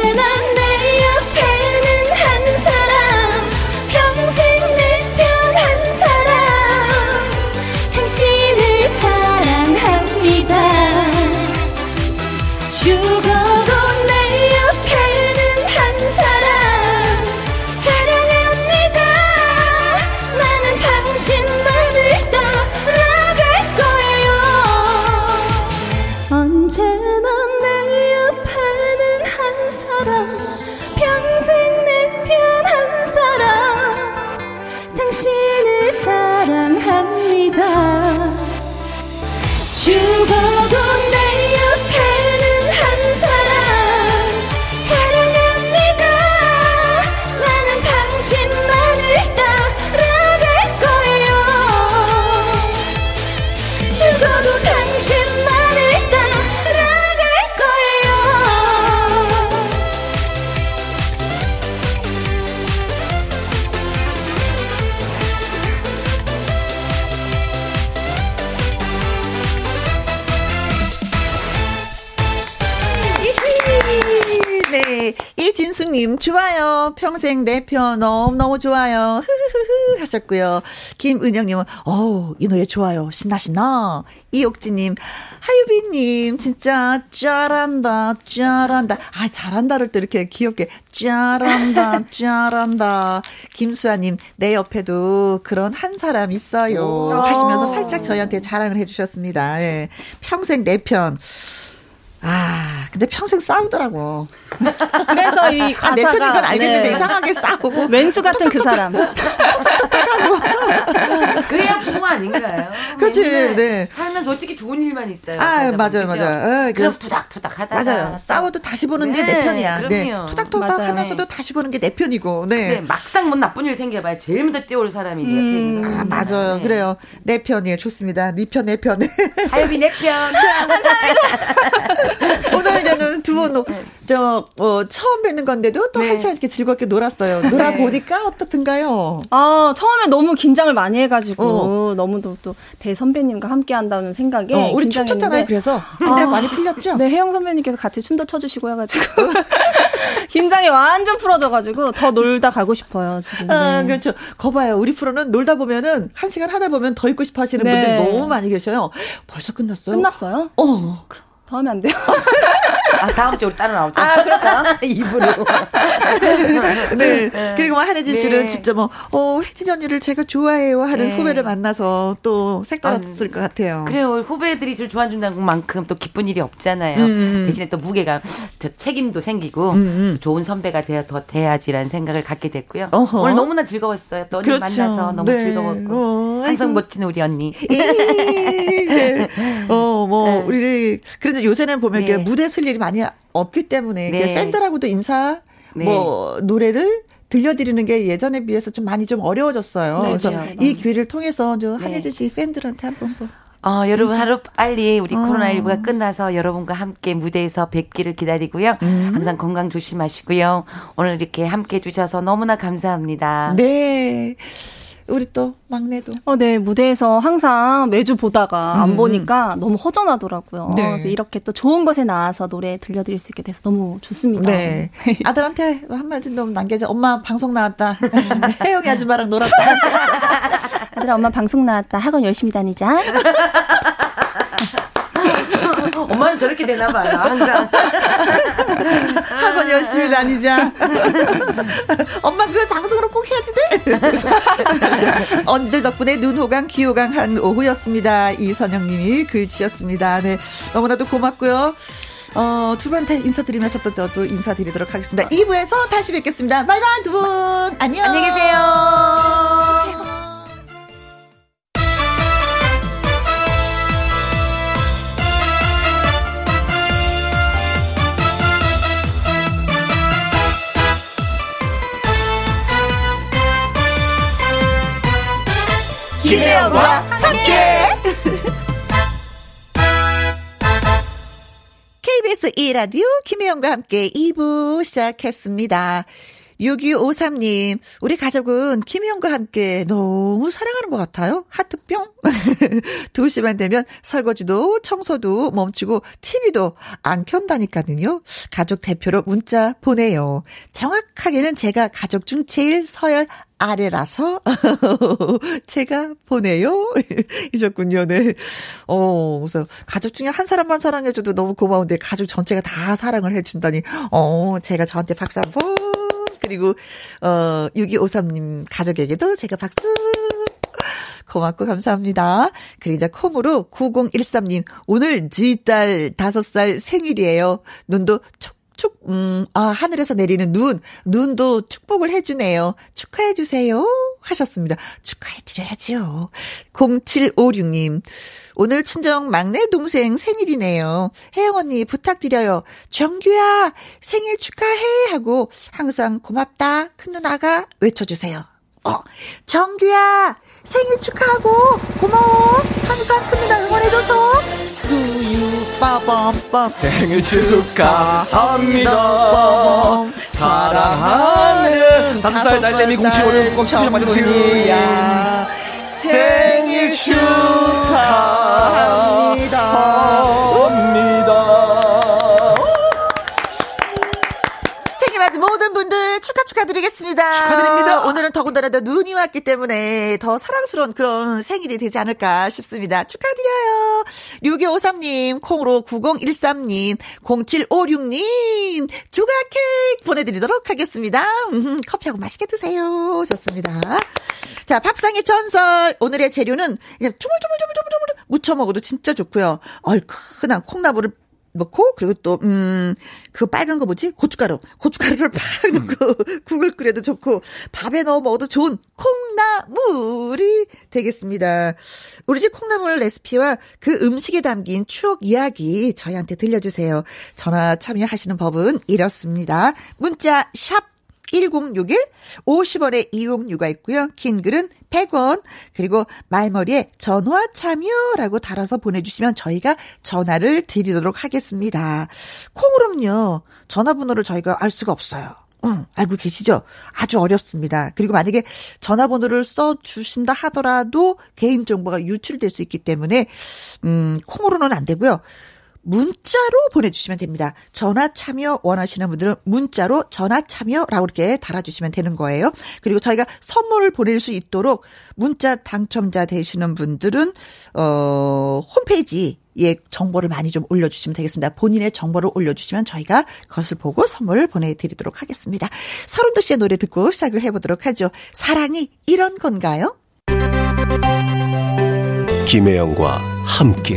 S5: 평생 내 편
S1: 너무너무 좋아요. 흐흐흐흐 하셨고요. 김은영님은, 어우, 이 노래 좋아요. 신나, 신나. 이옥지님, 하유비님, 진짜 잘한다, 잘한다. 아, 잘한다를 또 이렇게 귀엽게, 잘한다, 잘한다. 김수아님, 내 옆에도 그런 한 사람 있어요. 하시면서 살짝 저희한테 자랑을 해주셨습니다. 예. 평생 내 편. 아, 근데 평생 싸우더라고.
S4: 그래서 이 가사가
S1: 아, 내 편인 건 알겠는데 네. 이상하게 싸우고.
S4: 왼수 같은 그 사람.
S3: 그래야 부모 아닌가요?
S1: 그렇지, 네.
S3: 살면서 어떻게 좋은 일만 있어요.
S1: 아, 맞아요, 맞아요.
S3: 에, 그럼 투닥투닥 하다가.
S1: 맞아요. 싸워도 다시 보는 게내
S3: 네,
S1: 편이야.
S3: 그럼요.
S1: 네. 투닥투닥
S4: 맞아요.
S1: 하면서도 다시 보는 게 내 편이고. 네.
S3: 근데 막상 뭐 나쁜 일 생겨봐야 제일 먼저 뛰어올 사람이 내
S4: 음.
S3: 편이에요.
S1: 아, 맞아요. 그래요. 내 편이에요. 좋습니다. 네 편, 내 편.
S3: 하엽이 내 편.
S1: 자, 감사합니다. 오늘 오늘은 두 분, 저, 어, 처음 뵙는 건데도 또
S4: 네.
S1: 한시간 이렇게 즐겁게 놀았어요. 놀아보니까 어떻든가요?
S4: 아, 처음 에 너무 긴장을 많이 해가지고,
S1: 어.
S4: 너무도 또 대선배님과 함께 한다는 생각에.
S1: 어, 우리 춤췄잖아요. 그래서 긴장
S4: 아,
S1: 많이 풀렸죠?
S4: 네, 혜영 선배님께서 같이 춤도 춰주시고 해가지고. 긴장이 완전 풀어져가지고, 더 놀다 가고 싶어요, 지금.
S1: 아,
S4: 네.
S1: 그렇죠. 거봐요. 우리 프로는 놀다 보면은 한 시간 하다 보면 더 있고 싶어 하시는
S4: 네.
S1: 분들이 너무 많이 계셔요. 벌써 끝났어요?
S4: 끝났어요?
S1: 어.
S4: 더 하면 안 돼요?
S3: 아, 다음 주에 우리 따로 나오자.
S4: 아, 그럴까요?
S3: 입으로.
S1: 네. 그리고 뭐 한혜진 씨는
S3: 네.
S1: 진짜 뭐, 어, 혜진 언니를 제가 좋아해요 하는
S3: 네.
S1: 후배를 만나서 또 색달았을 것 같아요.
S3: 그래요. 후배들이 좀 좋아준다는 만큼 또 기쁜 일이 없잖아요.
S1: 음.
S3: 대신에 또 무게가 저 책임도 생기고
S1: 음.
S3: 또 좋은 선배가 되어 더 돼야지라는 생각을 갖게 됐고요.
S1: 어허.
S3: 오늘 너무나 즐거웠어요. 또 언니
S1: 그렇죠.
S3: 만나서 너무
S1: 네.
S3: 즐거웠고
S1: 어,
S3: 항상. 멋진 우리 언니.
S1: 이, 네. 어, 뭐,
S3: 네.
S1: 우리, 그래도 요새는 보면 이렇게
S3: 네.
S1: 무대 쓸 일이 많이 없기 때문에
S3: 네.
S1: 팬들하고도 인사,
S3: 네.
S1: 뭐, 노래를 들려드리는 게 예전에 비해서 좀 많이 좀 어려워졌어요.
S3: 네,
S1: 그래서
S3: 그렇죠.
S1: 이 기회를 통해서 저
S3: 네.
S1: 한혜진 씨 팬들한테 한번 뭐.
S3: 어, 여러분 하루 빨리 우리
S1: 어.
S3: 코로나19가 끝나서 여러분과 함께 무대에서 뵙기를 기다리고요.
S1: 음.
S3: 항상 건강 조심하시고요. 오늘 이렇게 함께 해주셔서 너무나 감사합니다.
S1: 네. 우리 또 막내도.
S4: 어, 네, 무대에서 항상 매주 보다가 안 보니까 너무 허전하더라고요.
S1: 음, 네.
S4: 그래서 이렇게 또 좋은 곳에 나와서 노래 들려드릴 수 있게 돼서 너무 좋습니다.
S1: 네. 아들한테 한마디 좀 남겨줘. 엄마 방송 나왔다. 혜영이 아줌마랑 놀았다.
S4: 아들아, 엄마 방송 나왔다. 학원 열심히 다니자.
S3: 엄마는 저렇게 되나 봐요. 항상.
S1: 학원 열심히 다니자. 엄마 그걸 방송으로 꼭 해야지 돼. 언들 덕분에 눈호강 귀호강 한 오후였습니다. 이선영님이 글 주셨습니다. 네, 너무나도 고맙고요. 어, 두 분한테 인사드리면서 또 저도 인사드리도록 하겠습니다. 2부에서 다시 뵙겠습니다. 바이바이 두 분. 안녕.
S3: 안녕히 계세요.
S1: 김혜영과 함께. KBS 2라디오 김혜영과 함께 2부 시작했습니다. 6253님, 우리 가족은 김혜영과 함께 너무 사랑하는 것 같아요. 하트 뿅. 2시만 되면 설거지도 청소도 멈추고 TV도 안 켠다니까요. 가족 대표로 문자 보내요. 정확하게는 제가 가족 중 제일 서열 아래라서 제가 보내요. 이셨군요. 네. 어, 그래서 가족 중에 한 사람만 사랑해줘도 너무 고마운데 가족 전체가 다 사랑을 해준다니. 어, 제가 저한테 박수 한 번. 그리고 어 6253님 가족에게도 제가 박수. 고맙고 감사합니다. 그리고 이제 콩으로 9013님 오늘 지딸 5살 생일이에요. 눈도 촉 축, 음, 아, 하늘에서 내리는 눈, 눈도 축복을 해주네요. 축하해주세요. 하셨습니다. 축하해드려야죠. 0756님, 오늘 친정 막내 동생 생일이네요. 혜영 언니 부탁드려요. 정규야, 생일 축하해. 하고 항상 고맙다. 큰 누나가 외쳐주세요. 어, 정규야, 생일 축하하고 고마워. 항상 큰 누나 응원해줘서. 빠밤빰.
S2: 생일 축하합니다. 사랑하는 다섯 살꼭 치료 많이 보니 생일 축하합니다.
S1: 축하 축하드리겠습니다.
S2: 축하드립니다.
S1: 오늘은 더군다나 더 눈이 왔기 때문에 더 사랑스러운 그런 생일이 되지 않을까 싶습니다. 축하드려요. 6253님, 콩으로 9013님, 0756님, 조각 케이크 보내드리도록 하겠습니다. 음, 커피하고 맛있게 드세요. 좋습니다. 자, 밥상의 전설. 오늘의 재료는 그냥 주물주물주물주물 무쳐 먹어도 진짜 좋고요. 얼큰한 콩나물을 넣고 그리고 또 음 그 빨간 거 뭐지 고춧가루 고춧가루를 팍 넣고 국을 끓여도 좋고 밥에 넣어 먹어도 좋은 콩나물이 되겠습니다. 우리 집 콩나물 레시피와 그 음식에 담긴 추억 이야기 저희한테 들려주세요. 전화 참여하시는 법은 이렇습니다. 문자 샵 1061, 50원의 이용료가 있고요. 긴 글은 100원. 그리고 말머리에 전화 참여라고 달아서 보내주시면 저희가 전화를 드리도록 하겠습니다. 콩으로는요, 전화번호를 저희가 알 수가 없어요. 응, 알고 계시죠? 아주 어렵습니다. 그리고 만약에 전화번호를 써 주신다 하더라도 개인 정보가 유출될 수 있기 때문에, 음, 콩으로는 안 되고요. 문자로 보내주시면 됩니다. 전화 참여 원하시는 분들은 문자로 전화 참여라고 이렇게 달아주시면 되는 거예요. 그리고 저희가 선물을 보낼 수 있도록 문자 당첨자 되시는 분들은 어 홈페이지 예, 정보를 많이 좀 올려주시면 되겠습니다. 본인의 정보를 올려주시면 저희가 그것을 보고 선물을 보내드리도록 하겠습니다. 서른도 씨의 노래 듣고 시작을 해보도록 하죠. 사랑이 이런 건가요?
S7: 김혜영과 함께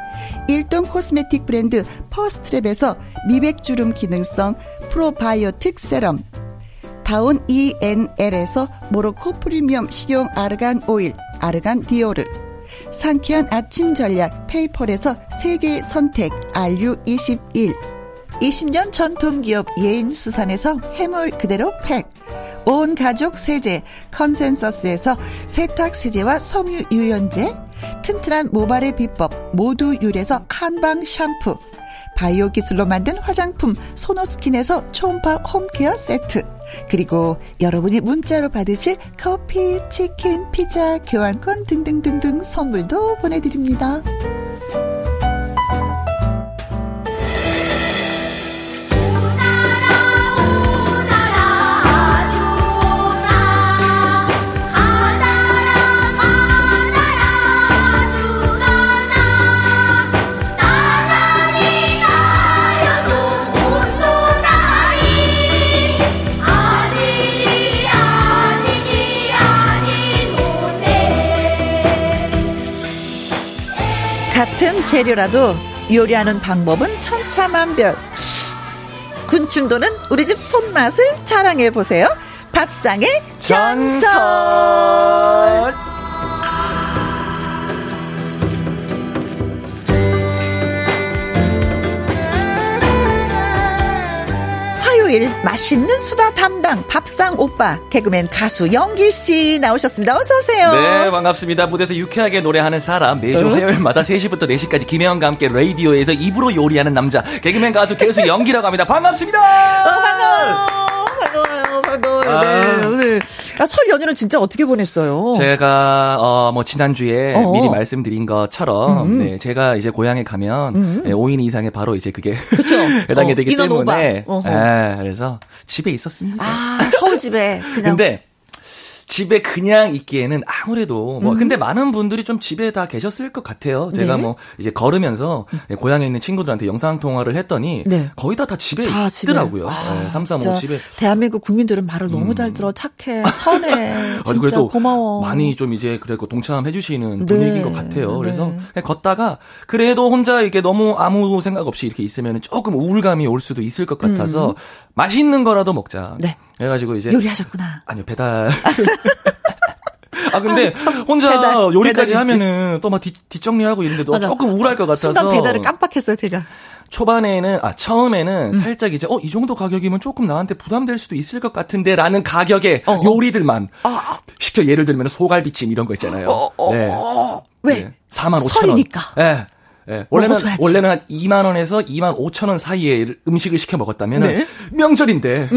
S1: 일동 코스메틱 브랜드 퍼스트랩에서 미백주름 기능성 프로바이오틱 세럼 다운 ENL에서 모로코 프리미엄 식용 아르간 오일 아르간 디오르 상쾌한 아침 전략 페이펄에서 세계 선택 RU21 20년 전통기업 예인수산에서 해물 그대로 팩. 온 가족 세제 컨센서스에서 세탁 세제와 섬유 유연제 튼튼한 모발의 비법 모두 유래서 한방 샴푸. 바이오 기술로 만든 화장품 소노스킨에서 초음파 home care 세트. 그리고 여러분이 문자로 받으실 커피, 치킨, 피자, 교환권 등등등등 선물도 보내드립니다. 재료라도 요리하는 방법은 천차만별. 군침도는 우리 집 손맛을 자랑해 보세요. 밥상의 전설. 화요일 맛있는 수다 담당 밥상 오빠 개그맨 가수 영기 씨 나오셨습니다. 어서 오세요.
S2: 네, 반갑습니다. 무대에서 유쾌하게 노래하는 사람 매주
S1: 어?
S2: 화요일마다 3시부터 4시까지 김혜영과 함께 라디오에서 입으로 요리하는 남자 개그맨 가수 개수 연기라고 합니다. 반갑습니다.
S1: 어, 반가워요. 반가워요. 반가워요. 네,
S2: 아.
S1: 오늘 아, 설 연휴는 진짜 어떻게 보냈어요?
S2: 제가 어 뭐 지난주에
S1: 어.
S2: 미리 말씀드린 것처럼
S1: 음.
S2: 네, 제가 이제 고향에 가면
S1: 음.
S2: 네, 5인 이상의 바로 이제 그게? 해당이
S1: 어,
S2: 되기 때문에. 네, 그래서 집에 있었습니다.
S1: 아, 서울 집에 그냥
S2: 근데 집에 그냥 있기에는 아무래도 뭐 근데 많은 분들이 좀 집에 다 계셨을 것 같아요. 제가
S1: 네.
S2: 뭐 이제 걸으면서 고향에 있는 친구들한테 영상 통화를 했더니
S1: 네.
S2: 거의 다다 집에
S1: 다.
S2: 있더라고요.
S1: 아,
S2: 네, 335
S1: 진짜
S2: 집에
S1: 대한민국 국민들은 말을 너무 잘 들어 착해 선해 진짜
S2: 그래도
S1: 고마워
S2: 많이 좀 이제 그래도 동참해 주시는
S1: 네.
S2: 분위기인 것 같아요. 그래서
S1: 네.
S2: 그냥 걷다가 그래도 혼자 이게 너무 아무 생각 없이 이렇게 있으면 조금 우울감이 올 수도 있을 것 같아서 맛있는 거라도 먹자.
S1: 네.
S2: 그래가지고 이제
S1: 요리하셨구나
S2: 아니요 배달 아 근데 혼자
S1: 배달,
S2: 요리까지
S1: 배달인지.
S2: 하면은 또 막 뒷정리하고
S1: 맞아.
S2: 조금 우울할 것 같아서
S1: 순간 배달을 깜빡했어요, 제가.
S2: 초반에는 아 처음에는
S1: 음.
S2: 살짝 이제 어 이 정도 가격이면 조금 나한테 부담될 수도 있을 것 같은데라는 가격의
S1: 어, 어.
S2: 요리들만 시켜 예를 들면 소갈비찜 이런 거 있잖아요.
S1: 어, 어,
S2: 네.
S1: 어. 왜?
S2: 네. 4만 5천 원.
S1: 설이니까.
S2: 예. 예. 원래는
S1: 먹어줘야지.
S2: 원래는 한 2만 원에서 2만 5천 원 사이에 음식을 시켜 먹었다면
S1: 네.
S2: 명절인데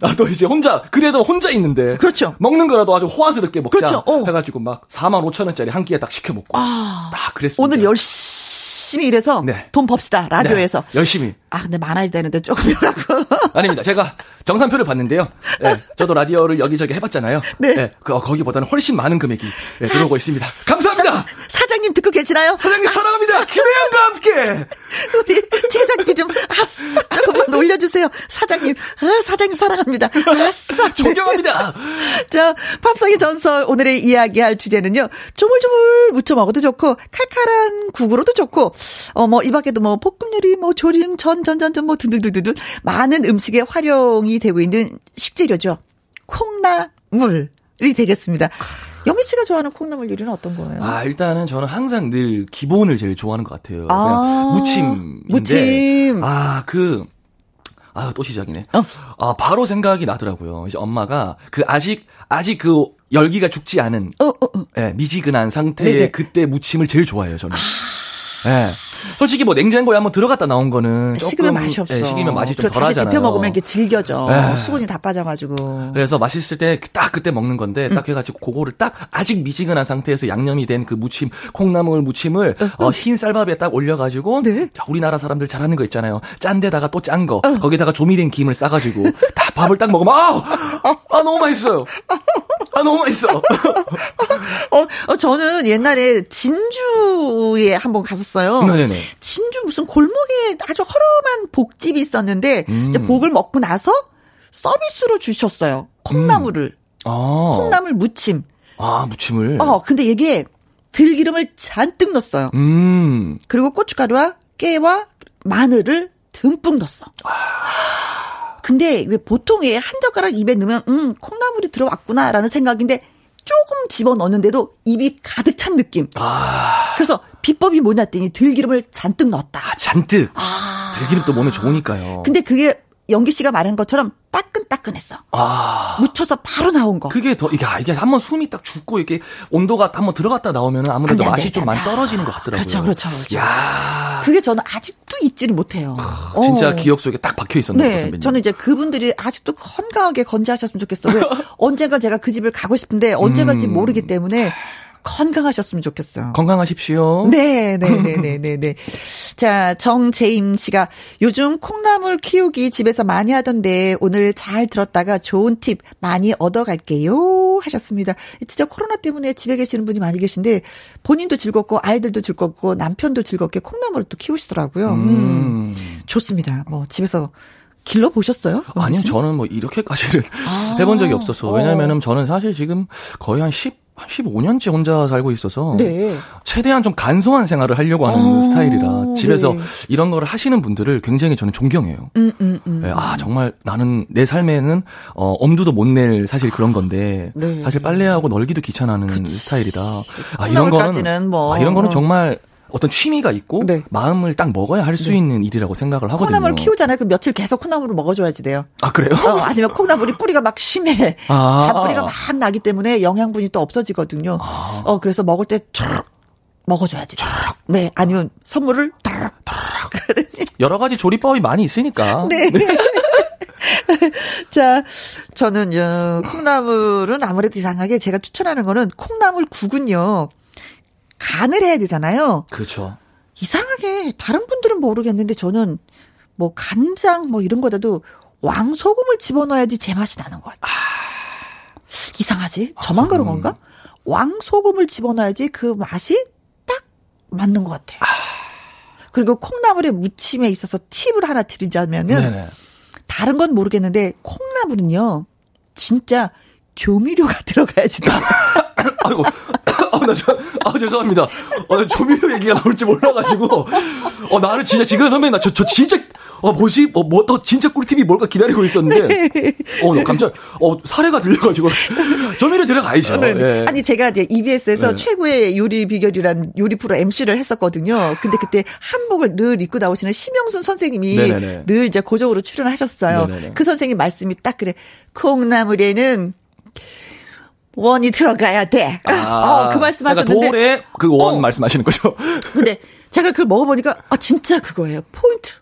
S2: 나도 이제 혼자 그래도 혼자 있는데
S1: 그렇죠.
S2: 먹는 거라도 아주 호화스럽게 먹자
S1: 그렇죠. 어.
S2: 해가지고 막 4만 5천 원짜리 한 끼에 딱 시켜 먹고 다 그랬습니다.
S1: 오늘 열심히 일해서
S2: 네.
S1: 돈 법시다, 라디오에서.
S2: 네, 열심히
S1: 아, 근데 많아야 되는데 조금이라고.
S2: 아닙니다. 제가 정산표를 봤는데요. 예, 저도 라디오를 여기저기 해봤잖아요.
S1: 네.
S2: 예, 그, 거기보다는 훨씬 많은 금액이 예, 들어오고 있습니다. 감사합니다.
S1: 사장님 듣고 계시나요?
S2: 사장님 사랑합니다. 김혜영과 함께.
S1: 우리 제작비 좀 아싸 조금만 올려주세요. 사장님, 아, 사장님 사랑합니다. 아싸.
S2: 존경합니다.
S1: 자, 팝상의 전설 오늘의 이야기할 주제는요. 조물조물 무쳐 먹어도 좋고 칼칼한 국으로도 좋고 어 뭐 이 밖에도 뭐 볶음 요리 뭐 조림 전 전 전 전 뭐 등등등등 많은 음식에 활용이 되고 있는 식재료죠. 콩나물이 되겠습니다. 영미 씨가 좋아하는 콩나물 요리는 어떤 거예요?
S2: 아, 일단은 저는 항상 늘 기본을 제일 좋아하는 것 같아요.
S1: 아,
S2: 무침인데.
S1: 무침.
S2: 아, 그, 아, 또 시작이네.
S1: 어.
S2: 아, 바로 생각이 나더라고요. 이제 엄마가 그 아직, 아직 그 열기가 죽지 않은,
S1: 어, 어, 어.
S2: 예, 미지근한 상태의
S1: 네네.
S2: 그때 무침을 제일 좋아해요, 저는. 예. 솔직히 뭐 냉장고에 한번 들어갔다 나온 거는
S1: 식으면 맛이 없어.
S2: 예, 식이면 맛이 좀 덜하잖아요.
S1: 데펴 먹으면 이게 질겨져.
S2: 네.
S1: 수분이 다 빠져가지고.
S2: 그래서 맛있을 때 딱 그때 먹는 건데
S1: 음.
S2: 딱 해가지고 그거를 딱 아직 미지근한 상태에서 양념이 된 그 무침 콩나물 무침을 어, 흰 쌀밥에 딱 올려가지고
S1: 네.
S2: 자, 우리나라 사람들 잘하는 거 있잖아요 짠 데다가 또 짠거 거기다가 조미된 김을 싸가지고 다 밥을 딱 먹으면 아, 아 너무 맛있어요 아 너무 맛있어
S1: 어, 어, 저는 옛날에 진주에 한번 갔었어요.
S2: 네네네
S1: 진주 무슨 골목에 아주 허름한 복집이 있었는데
S2: 음.
S1: 이제 복을 먹고 나서 서비스로 주셨어요. 콩나물을
S2: 아,
S1: 콩나물 무침.
S2: 아 무침을
S1: 어 근데 이게 들기름을 잔뜩 넣었어요.
S2: 음
S1: 그리고 고춧가루와 깨와 마늘을 듬뿍 넣었어. 근데 왜 보통 한 젓가락 입에 넣으면 음 콩나물이 들어왔구나라는 생각인데 조금 집어 넣었는데도 입이 가득 찬 느낌.
S2: 아,
S1: 그래서 비법이 뭐냐 했더니 들기름을 잔뜩 넣었다.
S2: 아, 잔뜩
S1: 아.
S2: 들기름 또 몸에 좋으니까요
S1: 근데 그게 연기 씨가 말한 것처럼 따끈따끈했어.
S2: 아
S1: 묻혀서 바로 나온 거.
S2: 그게 더 이게 아, 이게 한번 숨이 딱 죽고 이렇게 온도가 한번 들어갔다 나오면 아무래도
S1: 안 돼, 안
S2: 맛이
S1: 돼,
S2: 좀
S1: 안
S2: 많이
S1: 돼.
S2: 떨어지는 것 같더라고요.
S1: 그렇죠, 그렇죠, 그렇죠.
S2: 야,
S1: 그게 저는 아직도 잊지를 못해요.
S2: 진짜
S1: 어.
S2: 기억 속에 딱 박혀 있었네요,
S1: 네,
S2: 선배님.
S1: 저는 이제 그분들이 아직도 건강하게 건재하셨으면 좋겠어요. 왜 언젠가 제가 그 집을 가고 싶은데 언제 갈지
S2: 음.
S1: 모르기 때문에 건강하셨으면 좋겠어요.
S2: 건강하십시오.
S1: 네, 네, 네, 네, 네, 네. 자, 정재임 씨가 요즘 콩나물 키우기 집에서 많이 하던데 오늘 잘 들었다가 좋은 팁 많이 얻어갈게요 하셨습니다. 진짜 코로나 때문에 집에 계시는 분이 많이 계신데 본인도 즐겁고 아이들도 즐겁고 남편도 즐겁게 콩나물을 또 키우시더라고요. 음.
S2: 음.
S1: 좋습니다. 뭐 집에서 길러 보셨어요?
S2: 아니요, 저는 뭐 이렇게까지는
S1: 아.
S2: 해본 적이 없어서.
S1: 어.
S2: 왜냐면은 저는 사실 지금 거의 한 10, 한 15년째 혼자 살고 있어서.
S1: 네.
S2: 최대한 좀 간소한 생활을 하려고 하는
S1: 어,
S2: 스타일이라 집에서
S1: 네.
S2: 이런 거를 하시는 분들을 굉장히 저는 존경해요.
S1: 음, 음, 음.
S2: 예, 아 정말 나는 내 삶에는 어 엄두도 못 낼 사실 그런 건데
S1: 네.
S2: 사실 빨래하고 널기도 귀찮아하는 스타일이라 아 이런
S1: 콩나물까지는
S2: 거는
S1: 뭐.
S2: 아, 이런 거는 정말 어떤 취미가 있고
S1: 네.
S2: 마음을 딱 먹어야 할수 있는 일이라고 생각을 하거든요.
S1: 콩나물 키우잖아요. 그럼 며칠 계속 콩나물을 먹어줘야지 돼요.
S2: 아 그래요?
S1: 어, 아니면 콩나물이 뿌리가 막 심해.
S2: 아.
S1: 잡뿌리가 막 나기 때문에 영양분이 또 없어지거든요.
S2: 아.
S1: 어, 그래서 먹을 때 촥 먹어줘야지. 촥. 네. 아니면 선물을 탁.
S2: 여러 가지 조리법이 많이 있으니까.
S1: 네. 자, 저는, 요, 콩나물은 아무래도 이상하게 제가 추천하는 거는 콩나물 국은요, 간을 해야 되잖아요.
S2: 그렇죠.
S1: 이상하게 다른 분들은 모르겠는데 저는 뭐 간장 뭐 이런 거라도 왕소금을 집어넣어야지 제맛이 나는 것 같아요. 이상하지? 저만 그런 건가? 왕소금을 집어넣어야지 그 맛이 딱 맞는 것 같아요. 그리고 콩나물의 무침에 있어서 팁을 하나 드리자면은
S2: 네네.
S1: 다른 건 모르겠는데 콩나물은요 진짜 조미료가 들어가야지.
S2: 아이고. 아, 나 저, 아, 죄송합니다. 어, 나 조미료 얘기가 나올 줄 몰라가지고. 어, 나를 진짜 지금 선배님, 나 저, 저 진짜 어, 뭐지? 뭐, 뭐, 더 진짜 꿀팁이 뭘까 기다리고 있었는데, 어, 나 깜짝, 어, 사례가 들려가지고, 조미료 들어가야죠.
S1: 네, 네.
S2: 예.
S1: 아니 제가 이제 EBS에서
S2: 네.
S1: 최고의 요리 비결이란 요리 프로 MC를 했었거든요. 근데 그때 한복을 늘 입고 나오시는 심영순 선생님이
S2: 네네네.
S1: 늘 이제 고정으로 출연하셨어요.
S2: 네네네.
S1: 그 선생님 말씀이 딱 그래. 콩나물에는 원이 들어가야 돼. 어, 그 말씀하셨는데.
S2: 그러니까 돌에 그원
S1: 어.
S2: 말씀하시는 거죠.
S1: 근데 제가 그걸 먹어보니까 아 진짜 그거예요. 포인트.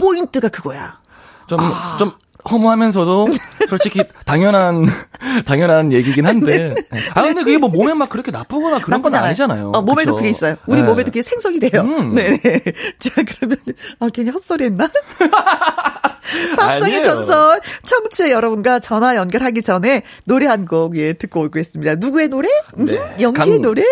S1: 포인트가 그거야.
S2: 좀, 좀 허무하면서도 솔직히 당연한, 당연한 얘기긴 한데. 아, 근데 그게 뭐 몸에 막 그렇게 나쁘거나 그런 건. 아니잖아요.
S1: 어, 몸에도? 그게 있어요. 우리
S2: 네.
S1: 몸에도 그게 생성이 돼요.
S2: 음.
S1: 네네. 자, 그러면, 아, 괜히 헛소리 했나? 밥상의
S2: 아니에요.
S1: 전설, 청취자 여러분과 전화 연결하기 전에 노래 한 곡, 예, 듣고 오겠습니다. 누구의 노래? 음,
S2: 네.
S1: 연기의
S2: 강-
S1: 노래?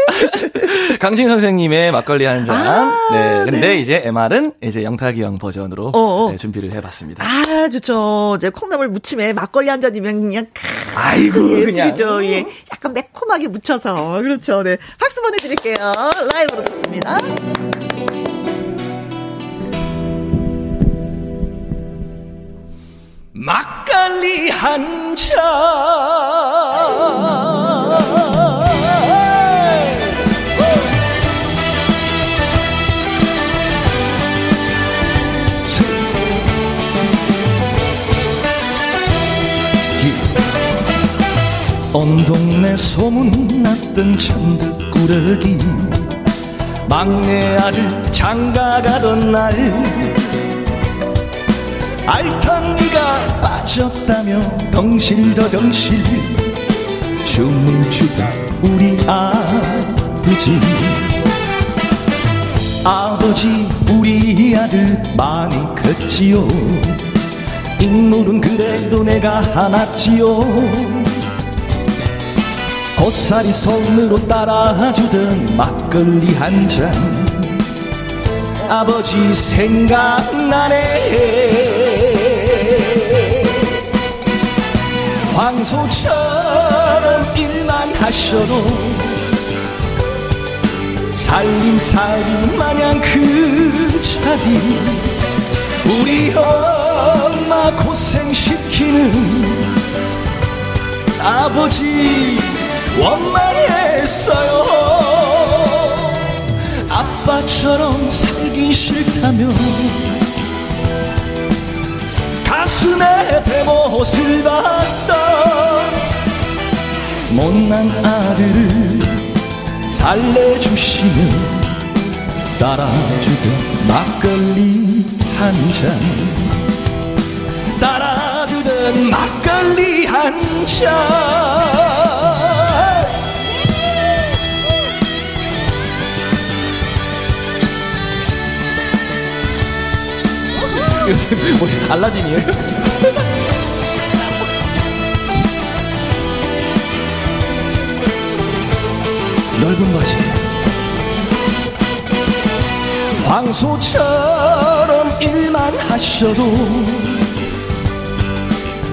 S2: 강진 선생님의 막걸리 한 잔.
S1: 아,
S2: 네. 근데
S1: 네.
S2: 이제 MR은 이제 영탁이 형 버전으로
S1: 어어.
S2: 네, 준비를 해봤습니다.
S1: 아, 좋죠. 이제 콩나물 무침에 막걸리 한 잔이면 그냥, 크,
S2: 아이고,
S1: 예술이죠.
S2: 그냥.
S1: 예. 약간 매콤하게 묻혀서. 그렇죠. 네. 박수 보내드릴게요. 라이브로 듣습니다.
S2: 한 잔. 온 동네 소문났던 천득꾸러기 막내 아들 장가 가던 날 알던 네가 빠졌다며 덩실더 덩실. 춤을 추던 우리 아버지. 아버지 우리 아들 많이 컸지요. 인물은 그래도 내가 하나지요. 고사리 손으로 따라주던 막걸리 한 잔. 아버지 생각나네 황소처럼 일만 하셔도 살림살이 마냥 그 자리 우리 엄마 고생시키는 아버지 원망했어요. 아빠처럼 살기 싫다면 가슴에 대못을 받던 못난 아들을 달래주시며 따라주던 막걸리 한 잔 따라주던 막걸리 한 잔 요새 뭐 알라딘이에요? 넓은 바지. 황소처럼 일만 하셔도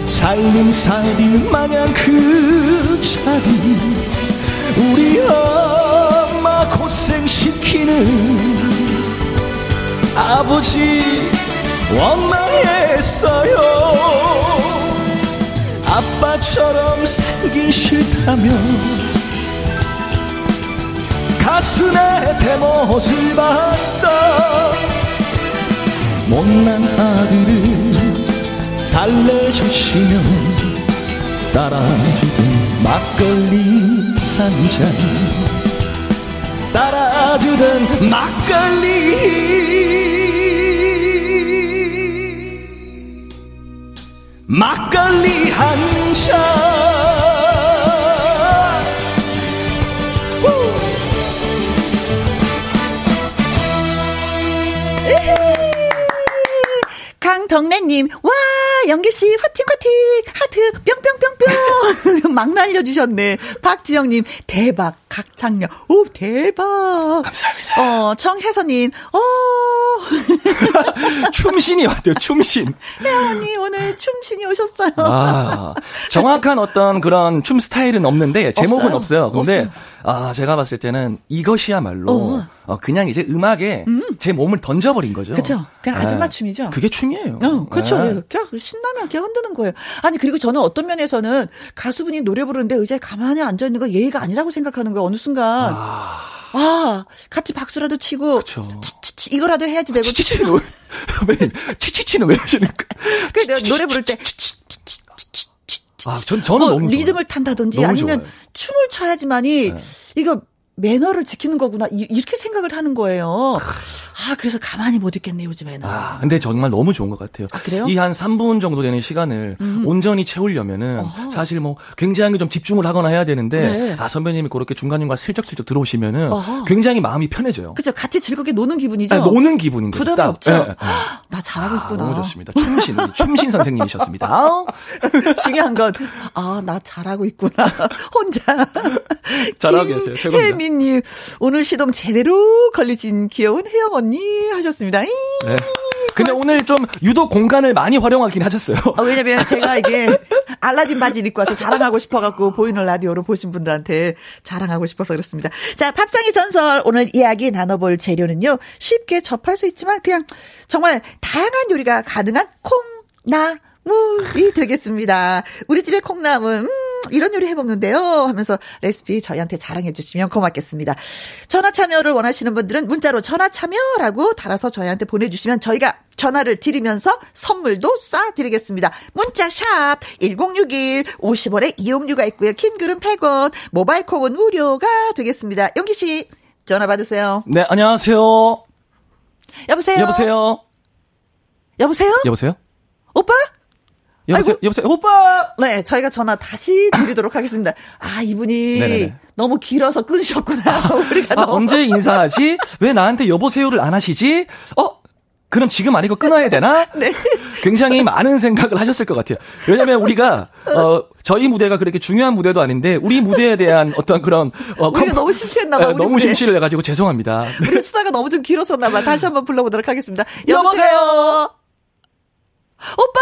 S2: 살림살이는 마냥 그 자리 우리 엄마 고생시키는 아버지 원망했어요. 아빠처럼 살기 싫다면 가슴에 대못을 받던 못난 아들을 달래주시며 따라주던 막걸리 한 잔. 따라주던 막걸리. 막걸리 한잔
S1: 강덕래님, 와, 영기씨, 화팅, 화팅, 하트, 뿅뿅뿅뿅. 막 날려주셨네. 박지영님, 대박, 각창력. 오, 대박.
S2: 감사합니다.
S1: 어, 청혜선님, 어,
S2: 춤신이 왔대요 춤신
S1: 혜원님, 오늘 춤신이 오셨어요.
S2: 아, 정확한 어떤 그런 춤 스타일은 없는데 제목은
S1: 없어요.
S2: 없어요. 근데 아, 제가 봤을 때는 이것이야말로
S1: 어.
S2: 어, 그냥 이제 음악에 제 몸을 던져버린 거죠.
S1: 그쵸. 그냥
S2: 네.
S1: 아줌마 춤이죠.
S2: 그게 춤이에요.
S1: 어, 그렇죠.
S2: 네.
S1: 예, 그냥 신나면 그냥 흔드는 거예요. 아니 그리고 저는 어떤 면에서는 가수분이 노래 부르는데 의자에 가만히 앉아 있는 거 예의가 아니라고 생각하는 거예요. 어느 순간 아, 같이 박수라도 치고. 치치치 이거라도 해야지 되고
S2: 치치치는 왜, 치치치는 왜 하시는
S1: 거그 내가 노래 부를 때
S2: 아, 전, 저는
S1: 뭐
S2: 너무.
S1: 리듬을 탄다든지 아니면
S2: 좋아요.
S1: 춤을 춰야지만이
S2: 네.
S1: 이거 매너를 지키는 거구나 이- 이렇게 생각을 하는 거예요. 아 그래서 가만히 못 있겠네 요즘에는.
S2: 아, 근데 정말 너무 좋은 것 같아요.
S1: 아, 그래요?
S2: 이 한 3분 정도 되는 시간을 온전히 채우려면은 사실 뭐 굉장히 좀 집중을 하거나 해야 되는데
S1: 네.
S2: 아, 선배님이 그렇게 중간중간 슬쩍슬쩍 들어오시면은
S1: 어허.
S2: 굉장히 마음이 편해져요.
S1: 그죠 같이 즐겁게 노는 기분이죠.
S2: 아, 노는 기분인 거죠.
S1: 부담이
S2: 딱.
S1: 없죠.
S2: 예, 예.
S1: 나 잘하고
S2: 아,
S1: 있구나.
S2: 너무 좋습니다. 춤신, 춤신 선생님이셨습니다.
S1: 중요한 건, 아, 나 잘하고 있구나. 혼자.
S2: 잘하고 계세요. 최고입니다.
S1: 혜민님, 오늘 시동 제대로 걸리신 귀여운 혜영 언니 하셨습니다. 이.
S2: 네. 근데 오늘 좀 유독 공간을 많이 활용하긴 하셨어요.
S1: 아, 왜냐면 제가 이게 알라딘 바지를 입고 와서 자랑하고 싶어갖고 보이는 라디오로 보신 분들한테 자랑하고 싶어서 그렇습니다. 자, 팝상의 전설 오늘 이야기 나눠볼 재료는요. 쉽게 접할 수 있지만 그냥 정말 다양한 요리가 가능한 콩나 물 이 되겠습니다. 우리 집에 콩나물, 음, 이런 요리 해먹는데요. 하면서 레시피 저희한테 자랑해 주시면 고맙겠습니다. 전화 참여를 원하시는 분들은 문자로 전화 참여라고 달아서 저희한테 보내주시면 저희가 전화를 드리면서 선물도 쏴드리겠습니다. 문자 샵 1061, 50원의 이용료가 있고요. 킹글은 100원, 모바일 콩은 무료가 되겠습니다. 용기 씨, 전화 받으세요.
S2: 네, 안녕하세요.
S1: 여보세요?
S2: 여보세요?
S1: 여보세요?
S2: 여보세요?
S1: 오빠?
S2: 여보세요?
S1: 아이고.
S2: 여보세요? 오빠!
S1: 네, 저희가 전화 다시 드리도록 하겠습니다. 아, 이분이
S2: 네네네.
S1: 너무 길어서 끊으셨구나. 우리가
S2: 아,
S1: 너무
S2: 언제 인사하지? 왜 나한테 여보세요를 안 하시지? 어? 그럼 지금 아니고 끊어야 되나?
S1: 네.
S2: 굉장히 많은 생각을 하셨을 것 같아요. 왜냐면 우리가, 어, 저희 무대가 그렇게 중요한 무대도 아닌데, 우리 무대에 대한 어떤 그런, 어,
S1: 우리가
S2: 컴-
S1: 너무 심취했나봐.
S2: 어,
S1: 우리
S2: 너무
S1: 무대.
S2: 심취를 해 가지고 죄송합니다.
S1: 우리 수다가 너무 좀 길었었나 봐. 다시 한번 불러 보도록 하겠습니다.
S2: 여보세요?
S1: 여보세요? 오빠?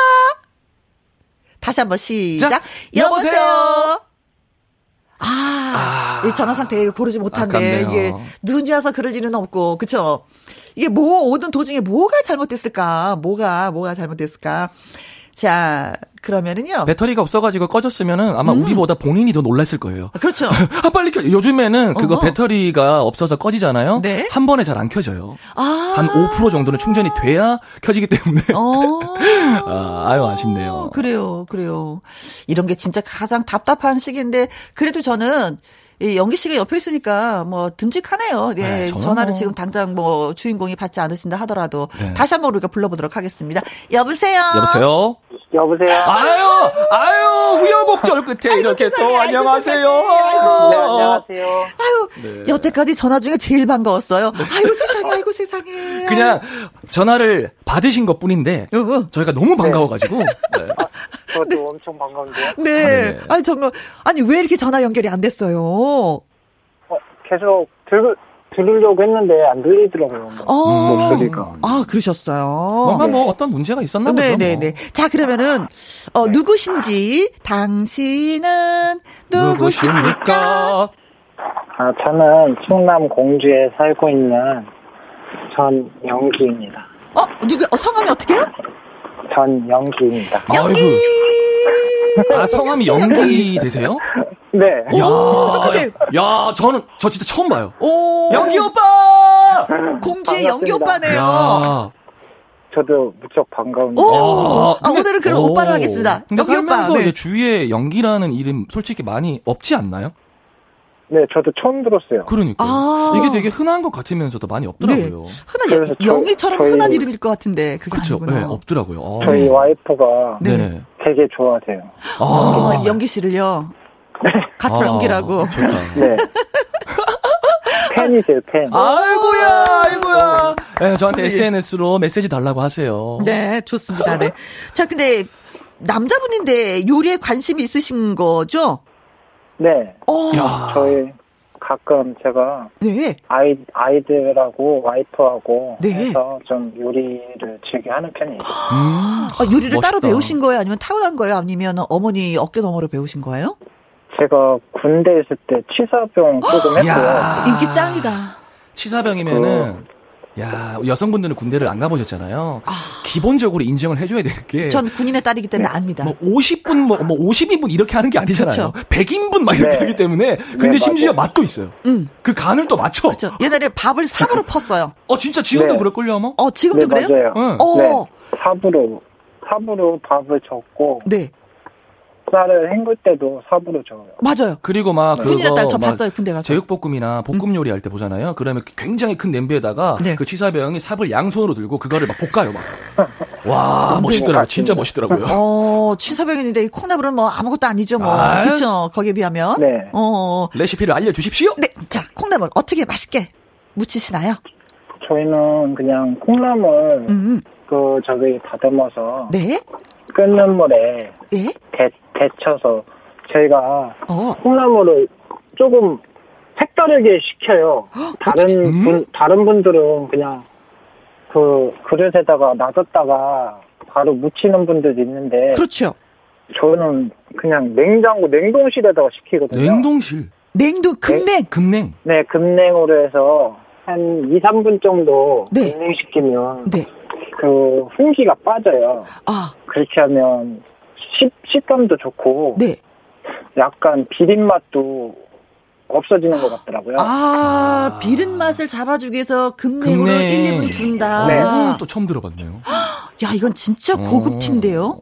S1: 다시 한번 시작.
S2: 자,
S1: 여보세요?
S2: 여보세요?
S1: 아, 이 전화 상태 고르지 못한데
S2: 아깝네요.
S1: 이게 눈이 와서 그럴 일은 없고 그쵸? 이게 뭐 오든 도중에 뭐가 잘못됐을까? 뭐가 뭐가 잘못됐을까? 자 그러면은요.
S2: 배터리가 없어가지고 꺼졌으면은 아마 우리보다 본인이 더 놀랐을 거예요.
S1: 그렇죠.
S2: 아, 빨리 켜. 요즘에는 그거
S1: 어허.
S2: 배터리가 없어서 꺼지잖아요.
S1: 네.
S2: 한 번에 잘 안 켜져요.
S1: 아.
S2: 한 5% 정도는 충전이 돼야 켜지기 때문에.
S1: 어.
S2: 아, 아유, 아쉽네요.
S1: 그래요, 그래요. 이런 게 진짜 가장 답답한 시기인데, 그래도 저는, 이 영기 씨가 옆에 있으니까, 뭐, 듬직하네요. 예,
S2: 네,
S1: 전화를
S2: 뭐-
S1: 지금 당장 뭐, 주인공이 받지 않으신다 하더라도,
S2: 네.
S1: 다시 한번 우리가 불러보도록 하겠습니다. 여보세요?
S2: 여보세요?
S8: 여보세요?
S2: 아유, 아유, 우여곡절 끝에 이렇게
S1: 세상에,
S2: 또
S1: 아이고,
S2: 안녕하세요.
S8: 네, 안녕하세요.
S1: 아유,
S2: 네.
S1: 여태까지 전화 중에 제일 반가웠어요. 아이고 세상에, 아이고 세상에.
S2: 그냥 전화를 받으신 것 뿐인데,
S1: 어, 어.
S2: 저희가 너무 반가워가지고. 네.
S8: 저도 엄청 반가운데요.
S1: 네.
S2: 네.
S1: 아니, 정말, 아니, 왜 이렇게 전화 연결이 안 됐어요?
S8: 어, 계속 들, 들으려고 했는데 안 들리더라고요. 뭐.
S1: 어.
S8: 목소리가.
S1: 아, 그러셨어요.
S2: 뭔가 뭐 어떤 문제가 있었나 보죠.
S1: 네네네.
S2: 뭐.
S1: 자, 그러면은, 어, 누구신지, 당신은 누구십니까?
S8: 아, 저는 충남 공주에 살고 있는 전영기입니다.
S1: 어, 누구, 어, 성함이 어떻게요?
S8: 전영기입니다.
S1: 연기!
S2: 아, 성함이 연기 되세요?
S8: 네.
S2: 야,
S1: 똑같아요.
S2: 야, 저는, 저 진짜 처음 봐요.
S1: 오.
S2: 연기 오빠!
S1: 공주의 연기
S8: 반갑습니다.
S1: 오빠네요.
S2: 야.
S8: 저도 무척 반가운데.
S1: 오. 아,
S2: 근데-
S1: 오늘은 그럼
S2: 오.
S1: 오빠로 하겠습니다.
S2: 근데. 살면서
S1: 네.
S2: 주위에 연기라는 이름 솔직히 많이 없지 않나요?
S8: 네, 저도 처음 들었어요.
S2: 그러니까
S1: 아.
S2: 이게 되게 흔한 것 같으면서도 많이 없더라고요.
S1: 흔한,
S8: 그래서 저-
S1: 영희처럼
S8: 저희-
S1: 흔한 이름일 것 같은데, 그게
S2: 그렇죠.
S1: 아니구나.
S2: 네, 없더라고요. 어.
S8: 저희 와이프가
S1: 네.
S8: 되게 좋아하세요.
S2: 아,
S1: 어, 연기 씨를요. 같은
S2: 아,
S1: 연기라고.
S2: 좋다.
S8: 네. 팬이세요, 팬.
S2: 아이고야, 아이고야. 네, 저한테 SNS로 메시지 달라고 하세요.
S1: 네, 좋습니다. 네. 자, 근데 남자분인데 요리에 관심이 있으신 거죠?
S8: 네.
S1: 어,
S2: 야.
S8: 저희 가끔 제가
S1: 네.
S8: 아이, 아이들하고 와이프하고
S1: 네.
S8: 해서 좀 요리를 즐겨 하는 편이에요.
S1: 아, 요리를 따로
S2: 멋있다.
S1: 배우신 거예요? 아니면 타고난 거예요? 아니면 어머니 어깨 너머로 배우신 거예요?
S8: 제가 군대 있을 때 취사병 조금 했고요.
S2: 야.
S1: 인기 짱이다.
S2: 치사병이면은 야, 여성분들은 군대를 안 가보셨잖아요. 기본적으로 인정을 해줘야 되는 게.
S1: 전 군인의 딸이기 때문에 압니다.
S2: 뭐 50분, 뭐, 뭐 50인분 이렇게 하는 게 아니잖아요.
S1: 그쵸.
S2: 100인분 막 이렇게
S8: 네.
S2: 하기 때문에. 근데
S8: 네,
S2: 심지어
S8: 맞아요.
S2: 맛도 있어요.
S1: 음.
S2: 그 간을 또 맞춰.
S1: 그렇죠. 옛날에 밥을 삽으로 펐어요.
S2: 어, 진짜 지금도
S8: 네.
S2: 그럴걸요, 아마?
S1: 어, 지금도
S8: 네,
S1: 그래요?
S8: 맞아요.
S2: 응.
S1: 어.
S8: 네. 삽으로, 삽으로 밥을 젓고,
S1: 네.
S8: 쌀을 헹굴 때도 삽으로 저어요.
S1: 맞아요.
S2: 그리고 막 그거
S1: 군인의
S2: 딸저막
S1: 봤어요, 군대 가서.
S2: 제육볶음이나 볶음 요리 할 때 보잖아요. 그러면 굉장히 큰 냄비에다가
S1: 네.
S2: 그 취사병이 삽을 양손으로 들고 그거를 막 볶아요, 막. 와, 멋있더라고요. 진짜 멋있더라고요.
S1: 어, 취사병인데 이 콩나물은 뭐 아무것도 아니죠, 뭐.
S2: 아유.
S1: 그렇죠. 거기에 비하면.
S8: 네.
S1: 어.
S2: 레시피를 알려주십시오.
S1: 네. 자, 콩나물 어떻게 맛있게 무치시나요?
S8: 저희는 그냥 콩나물,
S1: 음.
S8: 그, 저기 다듬어서,
S1: 네.
S8: 끓는 물에
S1: 예.
S8: 데, 데쳐서, 저희가
S1: 어.
S8: 콩나물을 조금 색다르게 식혀요. 다른
S2: 음?
S8: 분, 다른 분들은 그냥 그 그릇에다가 놔뒀다가 바로 무치는 분들도 있는데,
S1: 그렇죠.
S8: 저는 그냥 냉장고, 냉동실에다가 식히거든요.
S2: 냉동실.
S1: 냉동 급냉.
S2: 급냉.
S8: 네, 급냉으로 해서 한 2, 3분 정도
S1: 네.
S8: 급냉시키면
S1: 네.
S8: 그 훈기가 빠져요.
S1: 아,
S8: 그렇게 하면 식, 식감도 좋고
S1: 네.
S8: 약간 비린 맛도 없어지는 것 같더라고요.
S1: 아, 비린 맛을 잡아주기 위해서 급냉으로
S2: 급냉.
S1: 1, 2분 둔다.
S8: 네.
S2: 어, 또 처음 들어봤네요.
S1: 야, 이건 진짜 고급
S2: 어.
S1: 팁인데요.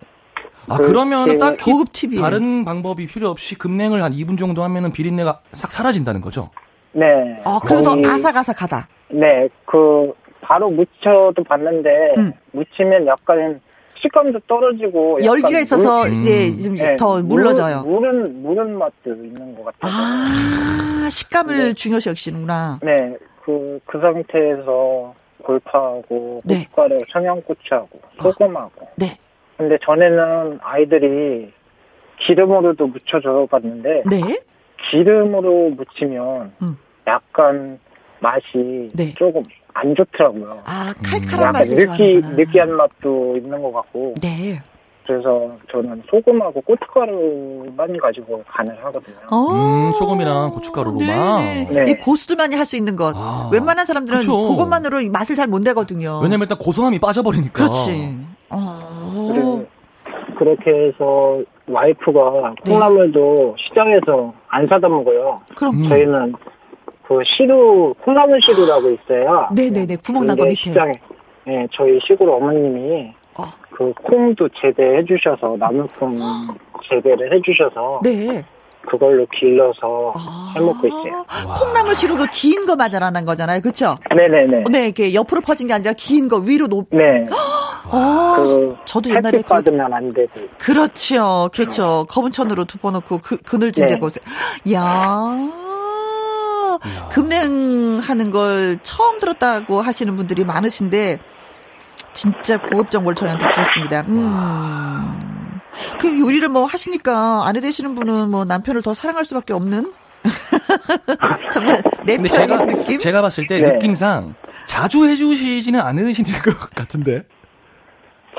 S2: 아,
S8: 그-
S2: 그러면
S8: 그
S2: 딱히
S1: 고급 팁이에요.
S2: 다른 방법이 필요 없이 급냉을 한 2분 정도 하면은 비린내가 싹 사라진다는 거죠?
S8: 네.
S1: 아, 그래도
S8: 거의-
S1: 아삭아삭하다.
S8: 네, 그 바로 무쳐도 봤는데
S1: 음.
S8: 무치면 약간 식감도 떨어지고 약간
S1: 열기가 있어서
S2: 물-
S1: 예,
S2: 음.
S1: 좀
S8: 네,
S1: 더 물러져요.
S8: 물, 물은 물은 맛도 있는 것 같아요.
S1: 아, 식감을
S8: 네.
S1: 중요시 여기시는구나.
S8: 네, 그, 그 상태에서 골파하고,
S1: 네.
S8: 고춧가루, 청양고추하고, 소금하고.
S1: 네.
S8: 근데 전에는 아이들이 기름으로도 무쳐줘 봤는데,
S1: 네.
S8: 기름으로 무치면
S1: 음.
S8: 약간 맛이
S1: 네.
S8: 조금 안 좋더라고요.
S1: 아,
S2: 음.
S1: 칼칼한 맛을
S8: 느끼,
S1: 좋아하는구나.
S8: 느끼한 맛도 있는 것 같고,
S1: 네.
S8: 그래서 저는 소금하고 고춧가루만 가지고 간을 하거든요.
S1: 어.
S2: 음, 소금이랑 고춧가루로만.
S1: 네.
S8: 네.
S1: 이 고수들만이 할 수 있는 것.
S2: 아.
S1: 웬만한 사람들은
S2: 그쵸.
S1: 그것만으로 이 맛을 잘 못 내거든요.
S2: 왜냐면 일단 고소함이 빠져버리니까.
S1: 그렇지. 어.
S8: 그래서 그렇게 해서 와이프가
S1: 네.
S8: 콩나물도 시장에서 안 사다 먹어요.
S1: 그럼
S2: 음.
S8: 저희는 그 시루 콩나물 시루라고 있어요.
S1: 네네네 구멍
S8: 근데
S1: 밑에.
S8: 시장에 네, 저희 시골 어머님이
S1: 어.
S8: 그 콩도 재배해 주셔서 나물콩 재배를 해 주셔서
S1: 네.
S8: 그걸로 길러서
S1: 아.
S8: 해 먹고 있어요.
S1: 콩나물 시루 그 긴거 말하는 거잖아요. 그렇죠?
S8: 네네네.
S1: 네, 이렇게 옆으로 퍼진 게 아니라 긴 거 위로 높.
S8: 네.
S1: 어,
S8: 그
S1: 저도 옛날에 그,
S8: 받으면 안 되고.
S1: 그렇죠, 그렇죠. 검은 천으로 덮어놓고 그 그늘진 데
S8: 네.
S1: 곳에. 야. 급냉하는 걸 처음 들었다고 하시는 분들이 많으신데 진짜 고급 정보를 저희한테 주셨습니다. 음. 그 요리를 뭐 하시니까 아내 되시는 분은 뭐 남편을 더 사랑할 수밖에 없는 정말 내
S2: 근데
S1: 편의
S2: 제가,
S1: 느낌.
S2: 제가 봤을 때
S8: 네.
S2: 느낌상 자주 해주시지는 않으시는 것 같은데.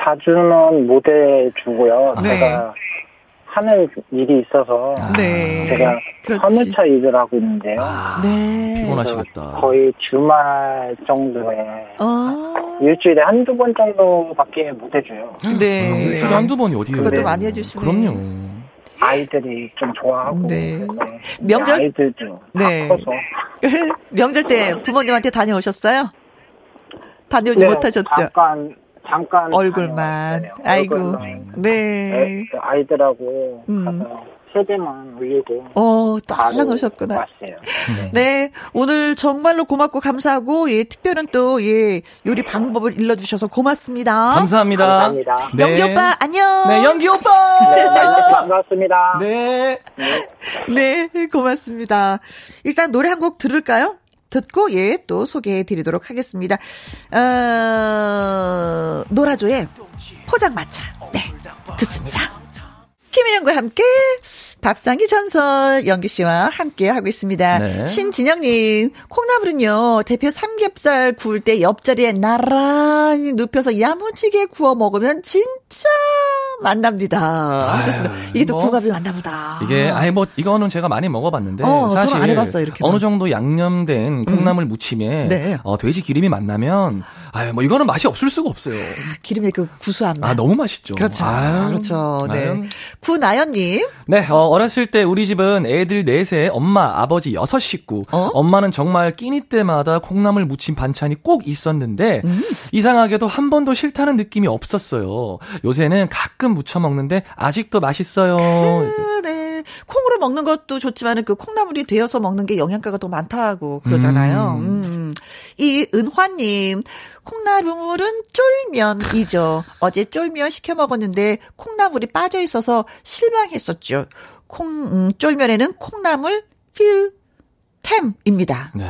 S8: 자주는 못 해주고요.
S1: 네.
S8: 제가 하는 일이 있어서
S1: 네.
S8: 제가
S1: 그렇지.
S8: 화물차 일을 하고 있는데요.
S1: 네.
S2: 피곤하시겠다.
S8: 거의 주말 정도에
S1: 어.
S8: 일주일에 한두 번 정도밖에 못 해줘요.
S1: 네.
S2: 일주일에 한두 번이 어디예요?
S1: 그것도
S8: 네.
S1: 많이 해주시네.
S2: 그럼요.
S8: 아이들이 좀 좋아하고
S1: 네. 명절?
S8: 아이들도
S1: 네.
S8: 다 커서
S1: 명절 때 부모님한테 다녀오셨어요? 다녀오지
S8: 네,
S1: 못하셨죠?
S8: 잠깐 잠깐
S1: 얼굴만.
S8: 다녀왔어요.
S1: 아이고.
S8: 얼굴만.
S1: 네.
S8: 애- 아이들하고
S1: 음.
S8: 가서 세대만 올리고
S1: 어, 또 알아놓으셨구나.
S8: 왔어요. 네.
S1: 네. 오늘 정말로 고맙고 감사하고, 예, 특별한 또, 예, 요리 방법을 일러 주셔서 고맙습니다.
S2: 감사합니다.
S8: 감사합니다.
S2: 네.
S1: 연기 오빠, 안녕.
S2: 네, 연기 오빠!
S8: 네, 반갑습니다.
S2: 네.
S1: 네, 고맙습니다. 일단 노래 한 곡 들을까요? 듣고, 예, 또 소개해 드리도록 하겠습니다. 어, 노라조의 포장마차. 네, 듣습니다. 김혜영과 함께 밥상의 전설 연기 씨와 함께 하고 있습니다.
S2: 네.
S1: 신진영님 콩나물은요 대표 삼겹살 구울 때 옆자리에 나란히 눕혀서 야무지게 구워 먹으면 진짜 만납니다. 하셨습니다. 이게 또
S2: 뭐,
S1: 국밥이 맞나 보다.
S2: 이게 아니 뭐 이거는 제가 많이 먹어봤는데
S1: 어, 저는
S2: 사실
S1: 안 해봤어요, 이렇게는.
S2: 어느 정도 양념된 콩나물 무침에
S1: 네.
S2: 어, 돼지 기름이 만나면 아유 뭐 이거는 맛이 없을 수가 없어요.
S1: 기름의 그 구수한 맛.
S2: 아 너무 맛있죠.
S1: 그렇죠.
S2: 아유,
S1: 그렇죠. 네.
S2: 아유.
S1: 구나연님.
S2: 네, 어, 어렸을 때 우리 집은 애들 넷에 엄마, 아버지 여섯 식구.
S1: 어?
S2: 엄마는 정말 끼니 때마다 콩나물 무침 반찬이 꼭 있었는데
S1: 음.
S2: 이상하게도 한 번도 싫다는 느낌이 없었어요. 요새는 가끔 무쳐 먹는데 아직도 맛있어요.
S1: 네. 콩으로 먹는 것도 좋지만 그 콩나물이 되어서 먹는 게 영양가가 더 많다고 그러잖아요. 음. 이 은화님, 콩나물은 쫄면이죠. 어제 쫄면 시켜 먹었는데 콩나물이 빠져 있어서 실망했었죠. 콩, 음, 쫄면에는 콩나물 필템입니다.
S2: 네,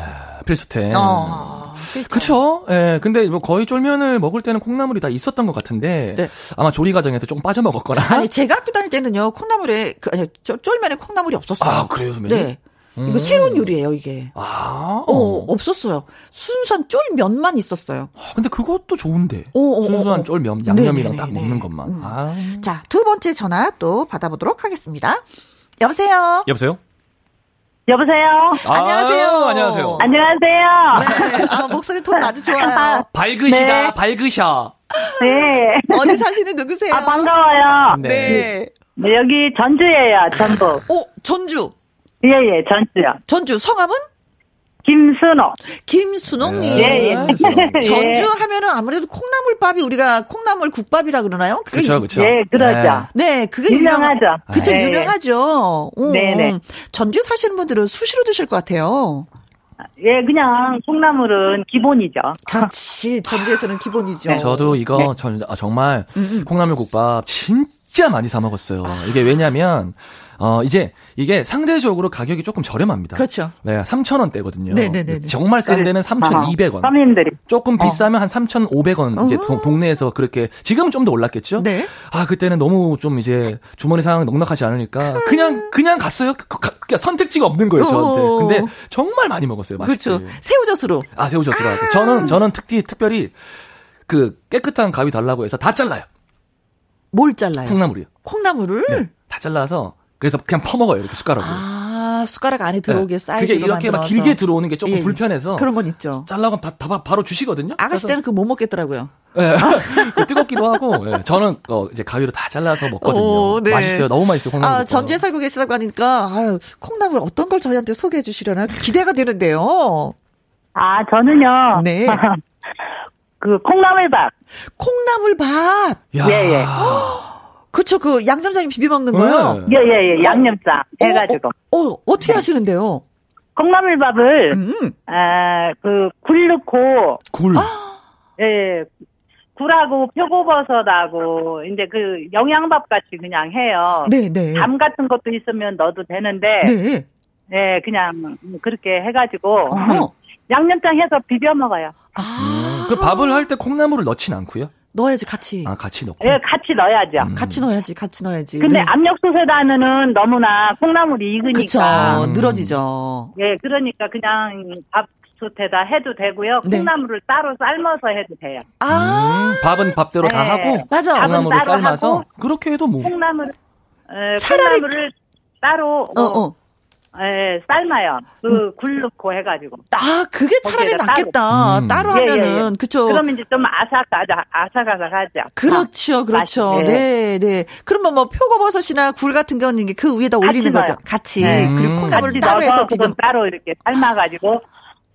S2: 필수템.
S1: 어,
S2: 그쵸? 예, 근데 뭐 거의 쫄면을 먹을 때는 콩나물이 다 있었던 것 같은데
S1: 네.
S2: 아마 조리 과정에서 조금 빠져 먹었거나.
S1: 아니, 제가 학교 다닐 때는요, 콩나물에, 그, 아니, 저, 쫄면에 콩나물이 없었어요.
S2: 아, 그래요, 선배님?
S1: 네. 이거
S2: 음.
S1: 새로운 요리예요, 이게.
S2: 아,
S1: 어, 없었어요. 순수한 쫄면만 있었어요.
S2: 근데 그것도 좋은데.
S1: 어, 어,
S2: 순수한
S1: 어, 어.
S2: 쫄면, 양념이랑
S1: 네네네네.
S2: 딱 먹는 것만.
S1: 음.
S2: 아.
S1: 자, 두 번째 전화 또 받아보도록 하겠습니다. 여보세요?
S2: 여보세요?
S9: 여보세요?
S1: 안녕하세요.
S2: 아, 안녕하세요.
S9: 안녕하세요.
S1: 네, 아, 목소리 톤 아주 좋아요.
S2: 밝으시다,
S9: 네.
S2: 밝으셔.
S9: 네.
S1: 어디 사시는 누구세요?
S9: 아, 반가워요.
S2: 네.
S1: 네.
S9: 네, 여기 전주예요, 전북.
S1: 오, 전주.
S9: 예, 예, 전주요.
S1: 전주 성함은?
S9: 김순호.
S1: 김순옥님.
S9: 예, 예.
S1: 전주 하면은 아무래도 콩나물밥이 우리가 콩나물 국밥이라 그러나요? 그게
S2: 그쵸, 그쵸.
S9: 예, 그러죠.
S1: 네, 그게
S9: 유명하죠.
S1: 유명하- 그쵸,
S9: 네.
S1: 유명하죠. 음,
S9: 네네.
S1: 음. 전주 사시는 분들은 수시로 드실 것 같아요.
S9: 예, 그냥 콩나물은 기본이죠.
S1: 그렇지. 전주에서는 기본이죠.
S2: 저도 이거
S9: 네.
S2: 전, 아, 정말
S1: 음,
S2: 콩나물 국밥 진짜 많이 사 먹었어요. 이게 왜냐면 어 이제 이게 상대적으로 가격이 조금 저렴합니다.
S1: 그렇죠.
S2: 네, 3,000원대거든요.
S1: 네네네네.
S2: 정말 싼 데는 3,200원.
S9: 서민들이.
S2: 조금 비싸면 한 3,500원 이제
S1: 어.
S2: 동, 동네에서 그렇게 지금은 좀 더 올랐겠죠?
S1: 네.
S2: 아, 그때는 너무 좀 이제 주머니 상황 넉넉하지 않으니까 그냥 그냥 갔어요. 그- 그- 그냥 선택지가 없는 거예요, 저한테.
S1: 어.
S2: 근데 정말 많이 먹었어요. 맛있게.
S1: 그렇죠. 새우젓으로.
S2: 아, 새우젓으로 하고. 저는 저는 특히 특별히 그 깨끗한 가위 달라고 해서 다 잘라요.
S1: 뭘 잘라요?
S2: 콩나물이요.
S1: 콩나물을?
S2: 네. 다 잘라서 그래서 그냥 퍼먹어요, 이렇게 숟가락으로.
S1: 아, 숟가락 안에 들어오게
S2: 네.
S1: 사이즈로
S2: 그게 이렇게 막
S1: 만들어서.
S2: 길게 들어오는 게 조금
S1: 예, 예.
S2: 불편해서
S1: 그런 건 있죠.
S2: 잘라고 바, 바, 바로 주시거든요.
S1: 아가씨
S2: 그래서-
S1: 때는 그거 못 먹겠더라고요.
S2: 예. 그 뜨겁기도 하고 예. 저는 어, 이제 가위로 다 잘라서 먹거든요.
S1: 오, 네.
S2: 맛있어요. 너무 맛있어요. 콩나물.
S1: 아, 전주에 살고 계시다고 하니까, 아유, 콩나물 어떤 걸 저희한테 소개해 주시려나 기대가 되는데요.
S9: 아, 저는요.
S1: 네.
S9: 그 콩나물밥.
S1: 콩나물 밥.
S2: 야.
S9: 예, 예.
S1: 그쵸, 그 양념장에 비벼 먹는 거요.
S2: 네.
S9: 예, 예, 예. 양념장 해가지고.
S1: 어, 어, 어, 떻게 하시는데요?
S9: 콩나물밥을,
S1: 음.
S9: 아, 그, 굴 넣고,
S2: 굴.
S9: 예, 굴하고 표고버섯하고, 이제 그 영양밥 같이 그냥 해요.
S1: 네, 네.
S9: 담 같은 것도 있으면 넣어도 되는데,
S1: 네.
S9: 예, 그냥 그렇게 해가지고,
S1: 어허.
S9: 양념장 해서 비벼 먹어요.
S1: 아.
S2: 그 밥을 할 때 콩나물을 넣진 않고요.
S1: 넣어야지, 같이.
S2: 아, 같이 넣고.
S9: 예, 같이 넣어야죠.
S2: 음.
S1: 같이 넣어야지, 같이 넣어야지.
S9: 근데
S1: 네.
S9: 압력솥에다는 너무나 콩나물이
S1: 그쵸.
S9: 익으니까.
S2: 음.
S1: 늘어지죠.
S9: 예, 그러니까 그냥 밥솥에다 해도 되고요.
S1: 네.
S9: 콩나물을 따로 삶아서 해도 돼요.
S1: 아.
S2: 음, 밥은 밥대로 다
S9: 네.
S2: 하고
S1: 맞아.
S9: 밥은
S2: 콩나물을
S9: 따로
S2: 삶아서
S9: 하고,
S2: 그렇게 해도 뭐.
S9: 콩나물, 에,
S1: 차라리
S9: 콩나물을 따로
S1: 어,
S9: 어,
S1: 어.
S9: 예, 삶아요. 그 굴 넣고 해가지고.
S1: 아, 그게 차라리 낫겠다.
S2: 음.
S1: 따로
S9: 예, 예,
S1: 하면은, 그쵸.
S9: 그러면 이제 좀 아삭아삭 아삭아삭하죠.
S1: 그렇죠, 그렇죠.
S9: 맛이,
S1: 네, 네. 그러면 뭐 표고버섯이나 굴 같은 경우는 이게 그 위에다 올리는. 거죠. 같이.
S9: 네.
S1: 그리고
S2: 음.
S1: 콩나물
S9: 같이
S1: 따로 해서 비벼.
S9: 그건 따로 이렇게 삶아가지고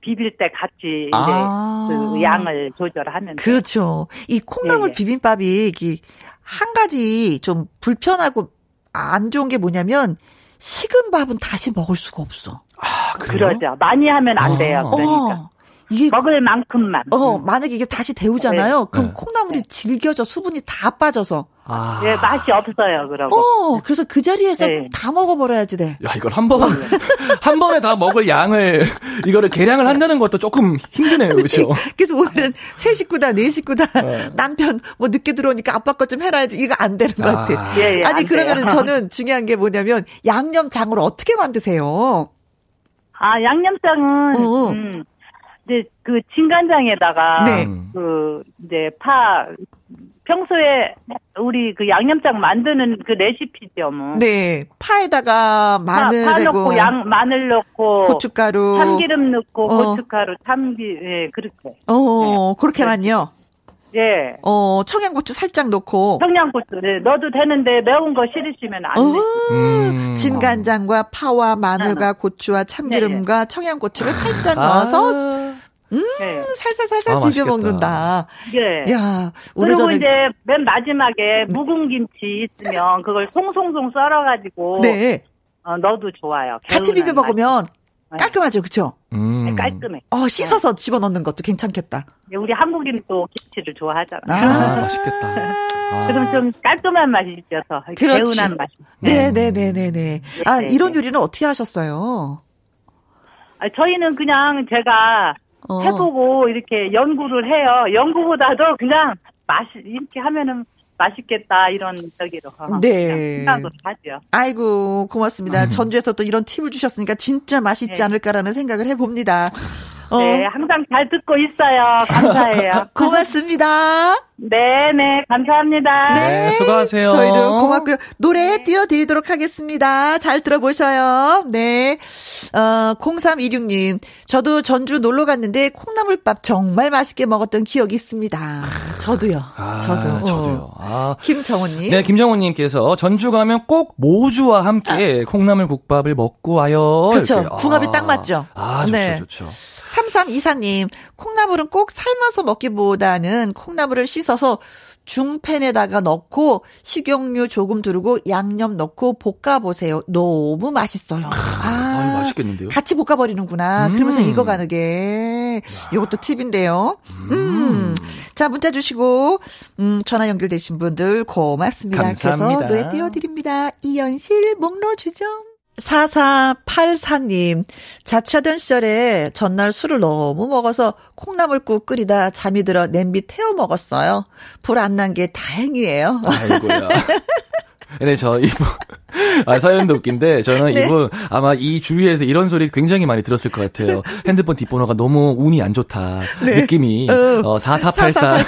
S9: 비빌 때 같이 이제
S1: 아.
S9: 그 양을 조절하면.
S1: 그렇죠. 이 콩나물
S9: 예, 예.
S1: 비빔밥이 이게 한 가지 좀 불편하고 안 좋은 게 뭐냐면 식은 밥은 다시 먹을 수가 없어.
S2: 아, 그래요?
S9: 그러죠. 많이 하면 안 돼요.
S2: 아.
S9: 그러니까
S1: 어, 이게
S9: 먹을 만큼만.
S1: 어
S9: 음.
S1: 만약에 이게 다시 데우잖아요. 그럼
S2: 네.
S1: 콩나물이 질겨져 수분이 다 빠져서.
S2: 아.
S9: 예, 맛이 없어요. 그러고.
S1: 어 그래서 그 자리에서
S9: 네.
S1: 다 먹어버려야지 돼.
S2: 야, 이걸 한 번, 한 번에 다 먹을 양을, 이거를 계량을 한다는 것도 조금 힘드네요. 그죠?
S1: 그래서 오늘은 세 식구다, 네 식구다,
S2: 네.
S1: 남편 뭐 늦게 들어오니까 아빠 것좀 해라야지. 이거 안 되는 것 같아.
S2: 아.
S9: 예, 예,
S1: 아니,
S9: 안
S1: 그러면은
S9: 돼요.
S1: 저는 중요한 게 뭐냐면 양념장을 어떻게 만드세요?
S9: 아, 양념장은,
S1: 어.
S9: 음, 이제 그 진간장에다가,
S1: 네.
S2: 음.
S9: 그, 이제 파, 평소에 우리 그 양념장 만드는 그 레시피죠, 뭐.
S1: 네. 파에다가
S9: 파,
S1: 마늘
S9: 파
S1: 하고
S9: 넣고 양 마늘 넣고
S1: 고춧가루
S9: 참기름 넣고
S1: 어.
S9: 고춧가루 참기 예 그렇게
S1: 어, 그렇게만요.
S9: 예
S1: 어, 청양고추 살짝 넣고
S9: 청양고추 네, 넣어도 되는데 매운 거 싫으시면 안
S1: 어,
S9: 돼.
S2: 음.
S1: 진간장과 파와 마늘과 고추와 참기름과 청양고추를 살짝 넣어서
S9: 네.
S1: 살살살살
S2: 아,
S1: 비벼
S2: 맛있겠다.
S1: 먹는다.
S9: 예.
S1: 야,
S9: 그리고 이제 맨 마지막에 묵은 김치 있으면 그걸 송송송 썰어가지고
S1: 네.
S9: 어, 넣어도 좋아요.
S1: 같이 비벼 먹으면
S9: 맛이.
S1: 깔끔하죠, 그쵸?
S2: 음.
S9: 네, 깔끔해.
S1: 어, 씻어서 집어넣는 것도 괜찮겠다.
S9: 네, 우리 한국인 또 김치를 좋아하잖아.
S2: 아, 맛있겠다. 아.
S9: 그럼 좀 깔끔한 맛이 있어서
S1: 그렇지.
S9: 개운한 맛이.
S1: 네, 네, 네, 네, 네. 아,
S9: 네,
S1: 이런
S9: 네.
S1: 요리는 어떻게 하셨어요?
S9: 아, 저희는 그냥 제가
S1: 어.
S9: 해보고 이렇게 연구를 해요. 연구보다도 그냥 맛이 이렇게 하면은 맛있겠다 이런 저기로
S1: 네.
S9: 그냥 생각으로 하죠.
S1: 아이고, 고맙습니다. 전주에서 또 이런 팁을 주셨으니까 진짜 맛있지
S9: 네.
S1: 않을까라는 생각을 해봅니다. 어,
S9: 네, 항상 잘 듣고 있어요. 감사해요.
S1: 고맙습니다.
S9: 네, 네, 감사합니다.
S2: 네, 수고하세요.
S1: 저희도 고맙고요. 노래 띄워드리도록 하겠습니다. 잘 들어보셔요. 네. 어, 0326님. 저도 전주 놀러 갔는데 콩나물밥 정말 맛있게 먹었던 기억이 있습니다. 저도요.
S2: 아,
S1: 저도. 어.
S2: 저도요. 아.
S1: 김정훈님.
S2: 네, 김정훈님께서 전주 가면 꼭 모주와 함께 콩나물 국밥을 먹고 와요.
S1: 그렇죠.
S2: 이렇게.
S1: 궁합이
S2: 아.
S1: 딱 맞죠.
S2: 아, 좋죠,
S1: 네.
S2: 좋죠.
S1: 3324님, 콩나물은 꼭 삶아서 먹기보다는 콩나물을 씻어서 중팬에다가 넣고 식용유 조금 두르고 양념 넣고 볶아 보세요. 너무 맛있어요.
S2: 아, 이거 맛있겠는데요?
S1: 같이 볶아 버리는구나.
S2: 음.
S1: 그러면서 익어가는 게. 이것도 팁인데요. 음. 자, 문자 주시고, 음, 전화 연결되신 분들 고맙습니다.
S2: 감사합니다.
S1: 그래서 노래 띄워드립니다. 이연실 목로 주점. 4484님, 자취하던 시절에 전날 술을 너무 먹어서 콩나물국 끓이다 잠이 들어 냄비 태워 먹었어요. 불 안 난 게 다행이에요.
S2: 아이고야. 근데 저 이분 아 사연도 웃긴데 저는
S1: 네.
S2: 이분 아마 이 주위에서 이런 소리 굉장히 많이 들었을 것 같아요. 핸드폰 뒷번호가 너무 운이 안 좋다.
S1: 네.
S2: 느낌이
S1: 어.
S2: 어, 4484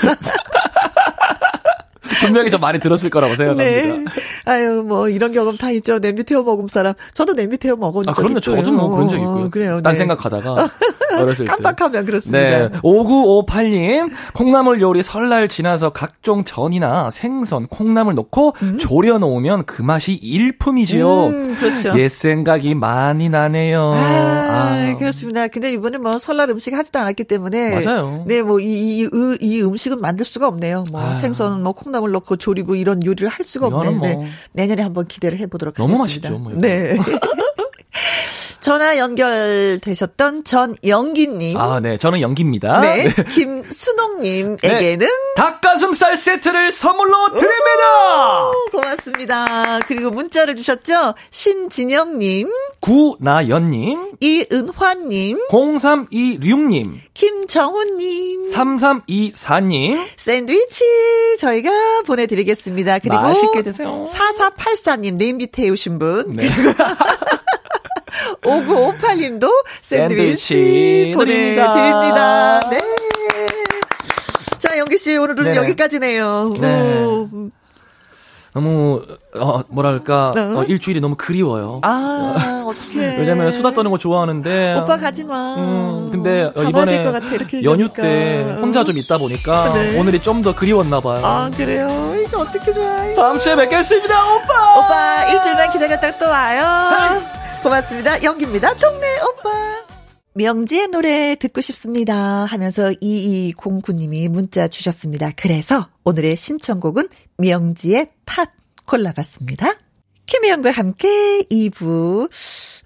S2: 분명히 좀 많이 들었을 거라고 생각합니다.
S1: 네. 아유, 뭐, 이런 경험 다 있죠. 냄비 태워 먹은 사람. 저도 냄비 태워 먹은
S2: 아,
S1: 적
S2: 그럼요.
S1: 있고요.
S2: 저도 뭐 그런 적 있고요.
S1: 어, 그래요.
S2: 딴
S1: 네.
S2: 생각하다가 어렸을 때.
S1: 깜빡하면 그렇습니다.
S2: 네. 5958님, 콩나물 요리 설날 지나서 각종 전이나 생선, 콩나물 넣고 졸여 놓으면 그 맛이 일품이지요.
S1: 음, 그렇죠.
S2: 옛 생각이 많이 나네요.
S1: 아,
S2: 아.
S1: 그렇습니다. 근데 이번에 뭐 설날 음식 하지도 않았기 때문에.
S2: 맞아요.
S1: 네, 뭐, 이, 이, 이, 이 음식은 만들 수가 없네요. 뭐,
S2: 아유.
S1: 생선, 뭐, 콩나물 넣고 조리고 이런 요리를 할 수가 없는데.
S2: 뭐.
S1: 내년에 한번 기대를 해보도록
S2: 너무
S1: 하겠습니다.
S2: 맛있죠, 뭐.
S1: 네. 전화 연결되셨던 전영기님.
S2: 아, 네. 저는 연기입니다.
S1: 네. 김순옥님에게는
S2: 닭가슴살 세트를 선물로 드립니다!
S1: 오, 고맙습니다. 그리고 문자를 주셨죠? 신진영님,
S2: 구나연님,
S1: 이은화님,
S2: 0326님,
S1: 김정훈님,
S2: 3324님,
S1: 샌드위치 저희가 보내드리겠습니다. 그리고
S2: 맛있게 드세요.
S1: 4484님 네임비 태우신 분.
S2: 네.
S1: 5958님도 샌드위치,
S2: 샌드위치
S1: 보내드립니다.
S2: 드립니다.
S1: 네. 자, 영기 씨, 오늘은
S2: 네네.
S1: 여기까지네요.
S2: 네.
S1: 오.
S2: 너무, 어, 뭐랄까,
S1: 네.
S2: 어, 일주일이 너무 그리워요.
S1: 아, 어떡해.
S2: 왜냐면 수다 떠는 거 좋아하는데.
S1: 오빠 가지 마.
S2: 음, 근데 어, 이번에
S1: 될것 같아, 이렇게
S2: 연휴. 때 혼자 좀 있다 보니까
S1: 네.
S2: 오늘이 좀 더 그리웠나 봐요.
S1: 아, 그래요? 이거 어떻게 좋아.
S2: 다음 주에 뵙겠습니다, 오빠!
S1: 오빠, 일주일만 기다렸다가 또 와요. 고맙습니다. 영기입니다. 동네 오빠. 명지의 노래 듣고 싶습니다 하면서 2209님이 문자 주셨습니다. 그래서 오늘의 신청곡은 명지의 탓 골라봤습니다. 김혜영과 함께 2부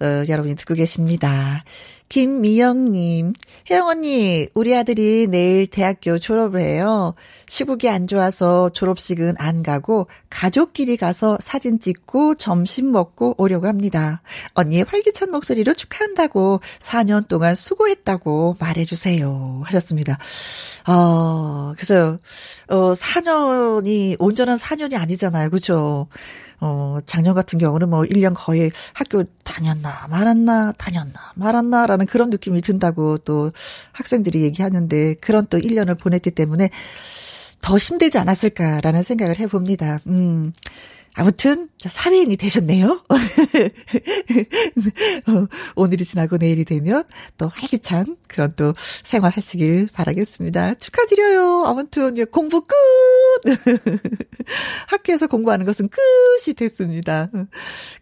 S1: 어, 여러분이 듣고 계십니다. 김미영님, 혜영 언니, 우리 아들이 내일 대학교 졸업을 해요. 시국이 안 좋아서 졸업식은 안 가고 가족끼리 가서 사진 찍고 점심 먹고 오려고 합니다. 언니의 활기찬 목소리로 축하한다고 4년 동안 수고했다고 말해주세요. 하셨습니다. 아, 그래서, 어, 4년이, 온전한 4년이 아니잖아요. 그죠? 어, 작년 같은 경우는 뭐 1년 거의 학교 다녔나 말았나 다녔나 말았나 라는 그런 느낌이 든다고 또 학생들이 얘기하는데 그런 또 1년을 보냈기 때문에 더 힘들지 않았을까라는 생각을 해봅니다. 음. 아무튼 사회인이 되셨네요. 어, 오늘이 지나고 내일이 되면 또 활기찬 그런 또 생활 하시길 바라겠습니다. 축하드려요. 아무튼 이제 공부 끝. 학교에서 공부하는 것은 끝이 됐습니다.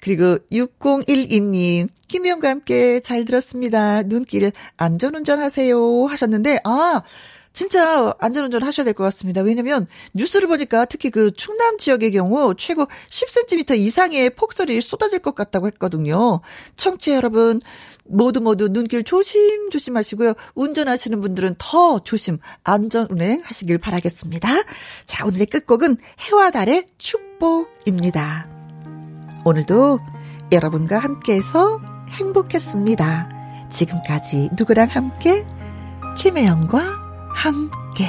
S1: 그리고 6012님 김영과 함께 잘 들었습니다. 눈길 안전운전하세요 하셨는데 아 진짜 안전운전 하셔야 될 것 같습니다. 왜냐면 뉴스를 보니까 특히 그 충남 지역의 경우 최고 10cm 이상의 폭설이 쏟아질 것 같다고 했거든요. 청취자 여러분 모두 모두 눈길 조심 조심 하시고요. 운전하시는 분들은 더 조심 안전 운행 하시길 바라겠습니다. 자, 오늘의 끝곡은 해와 달의 축복입니다. 오늘도 여러분과 함께해서 행복했습니다. 지금까지 누구랑 함께 김혜영과 함께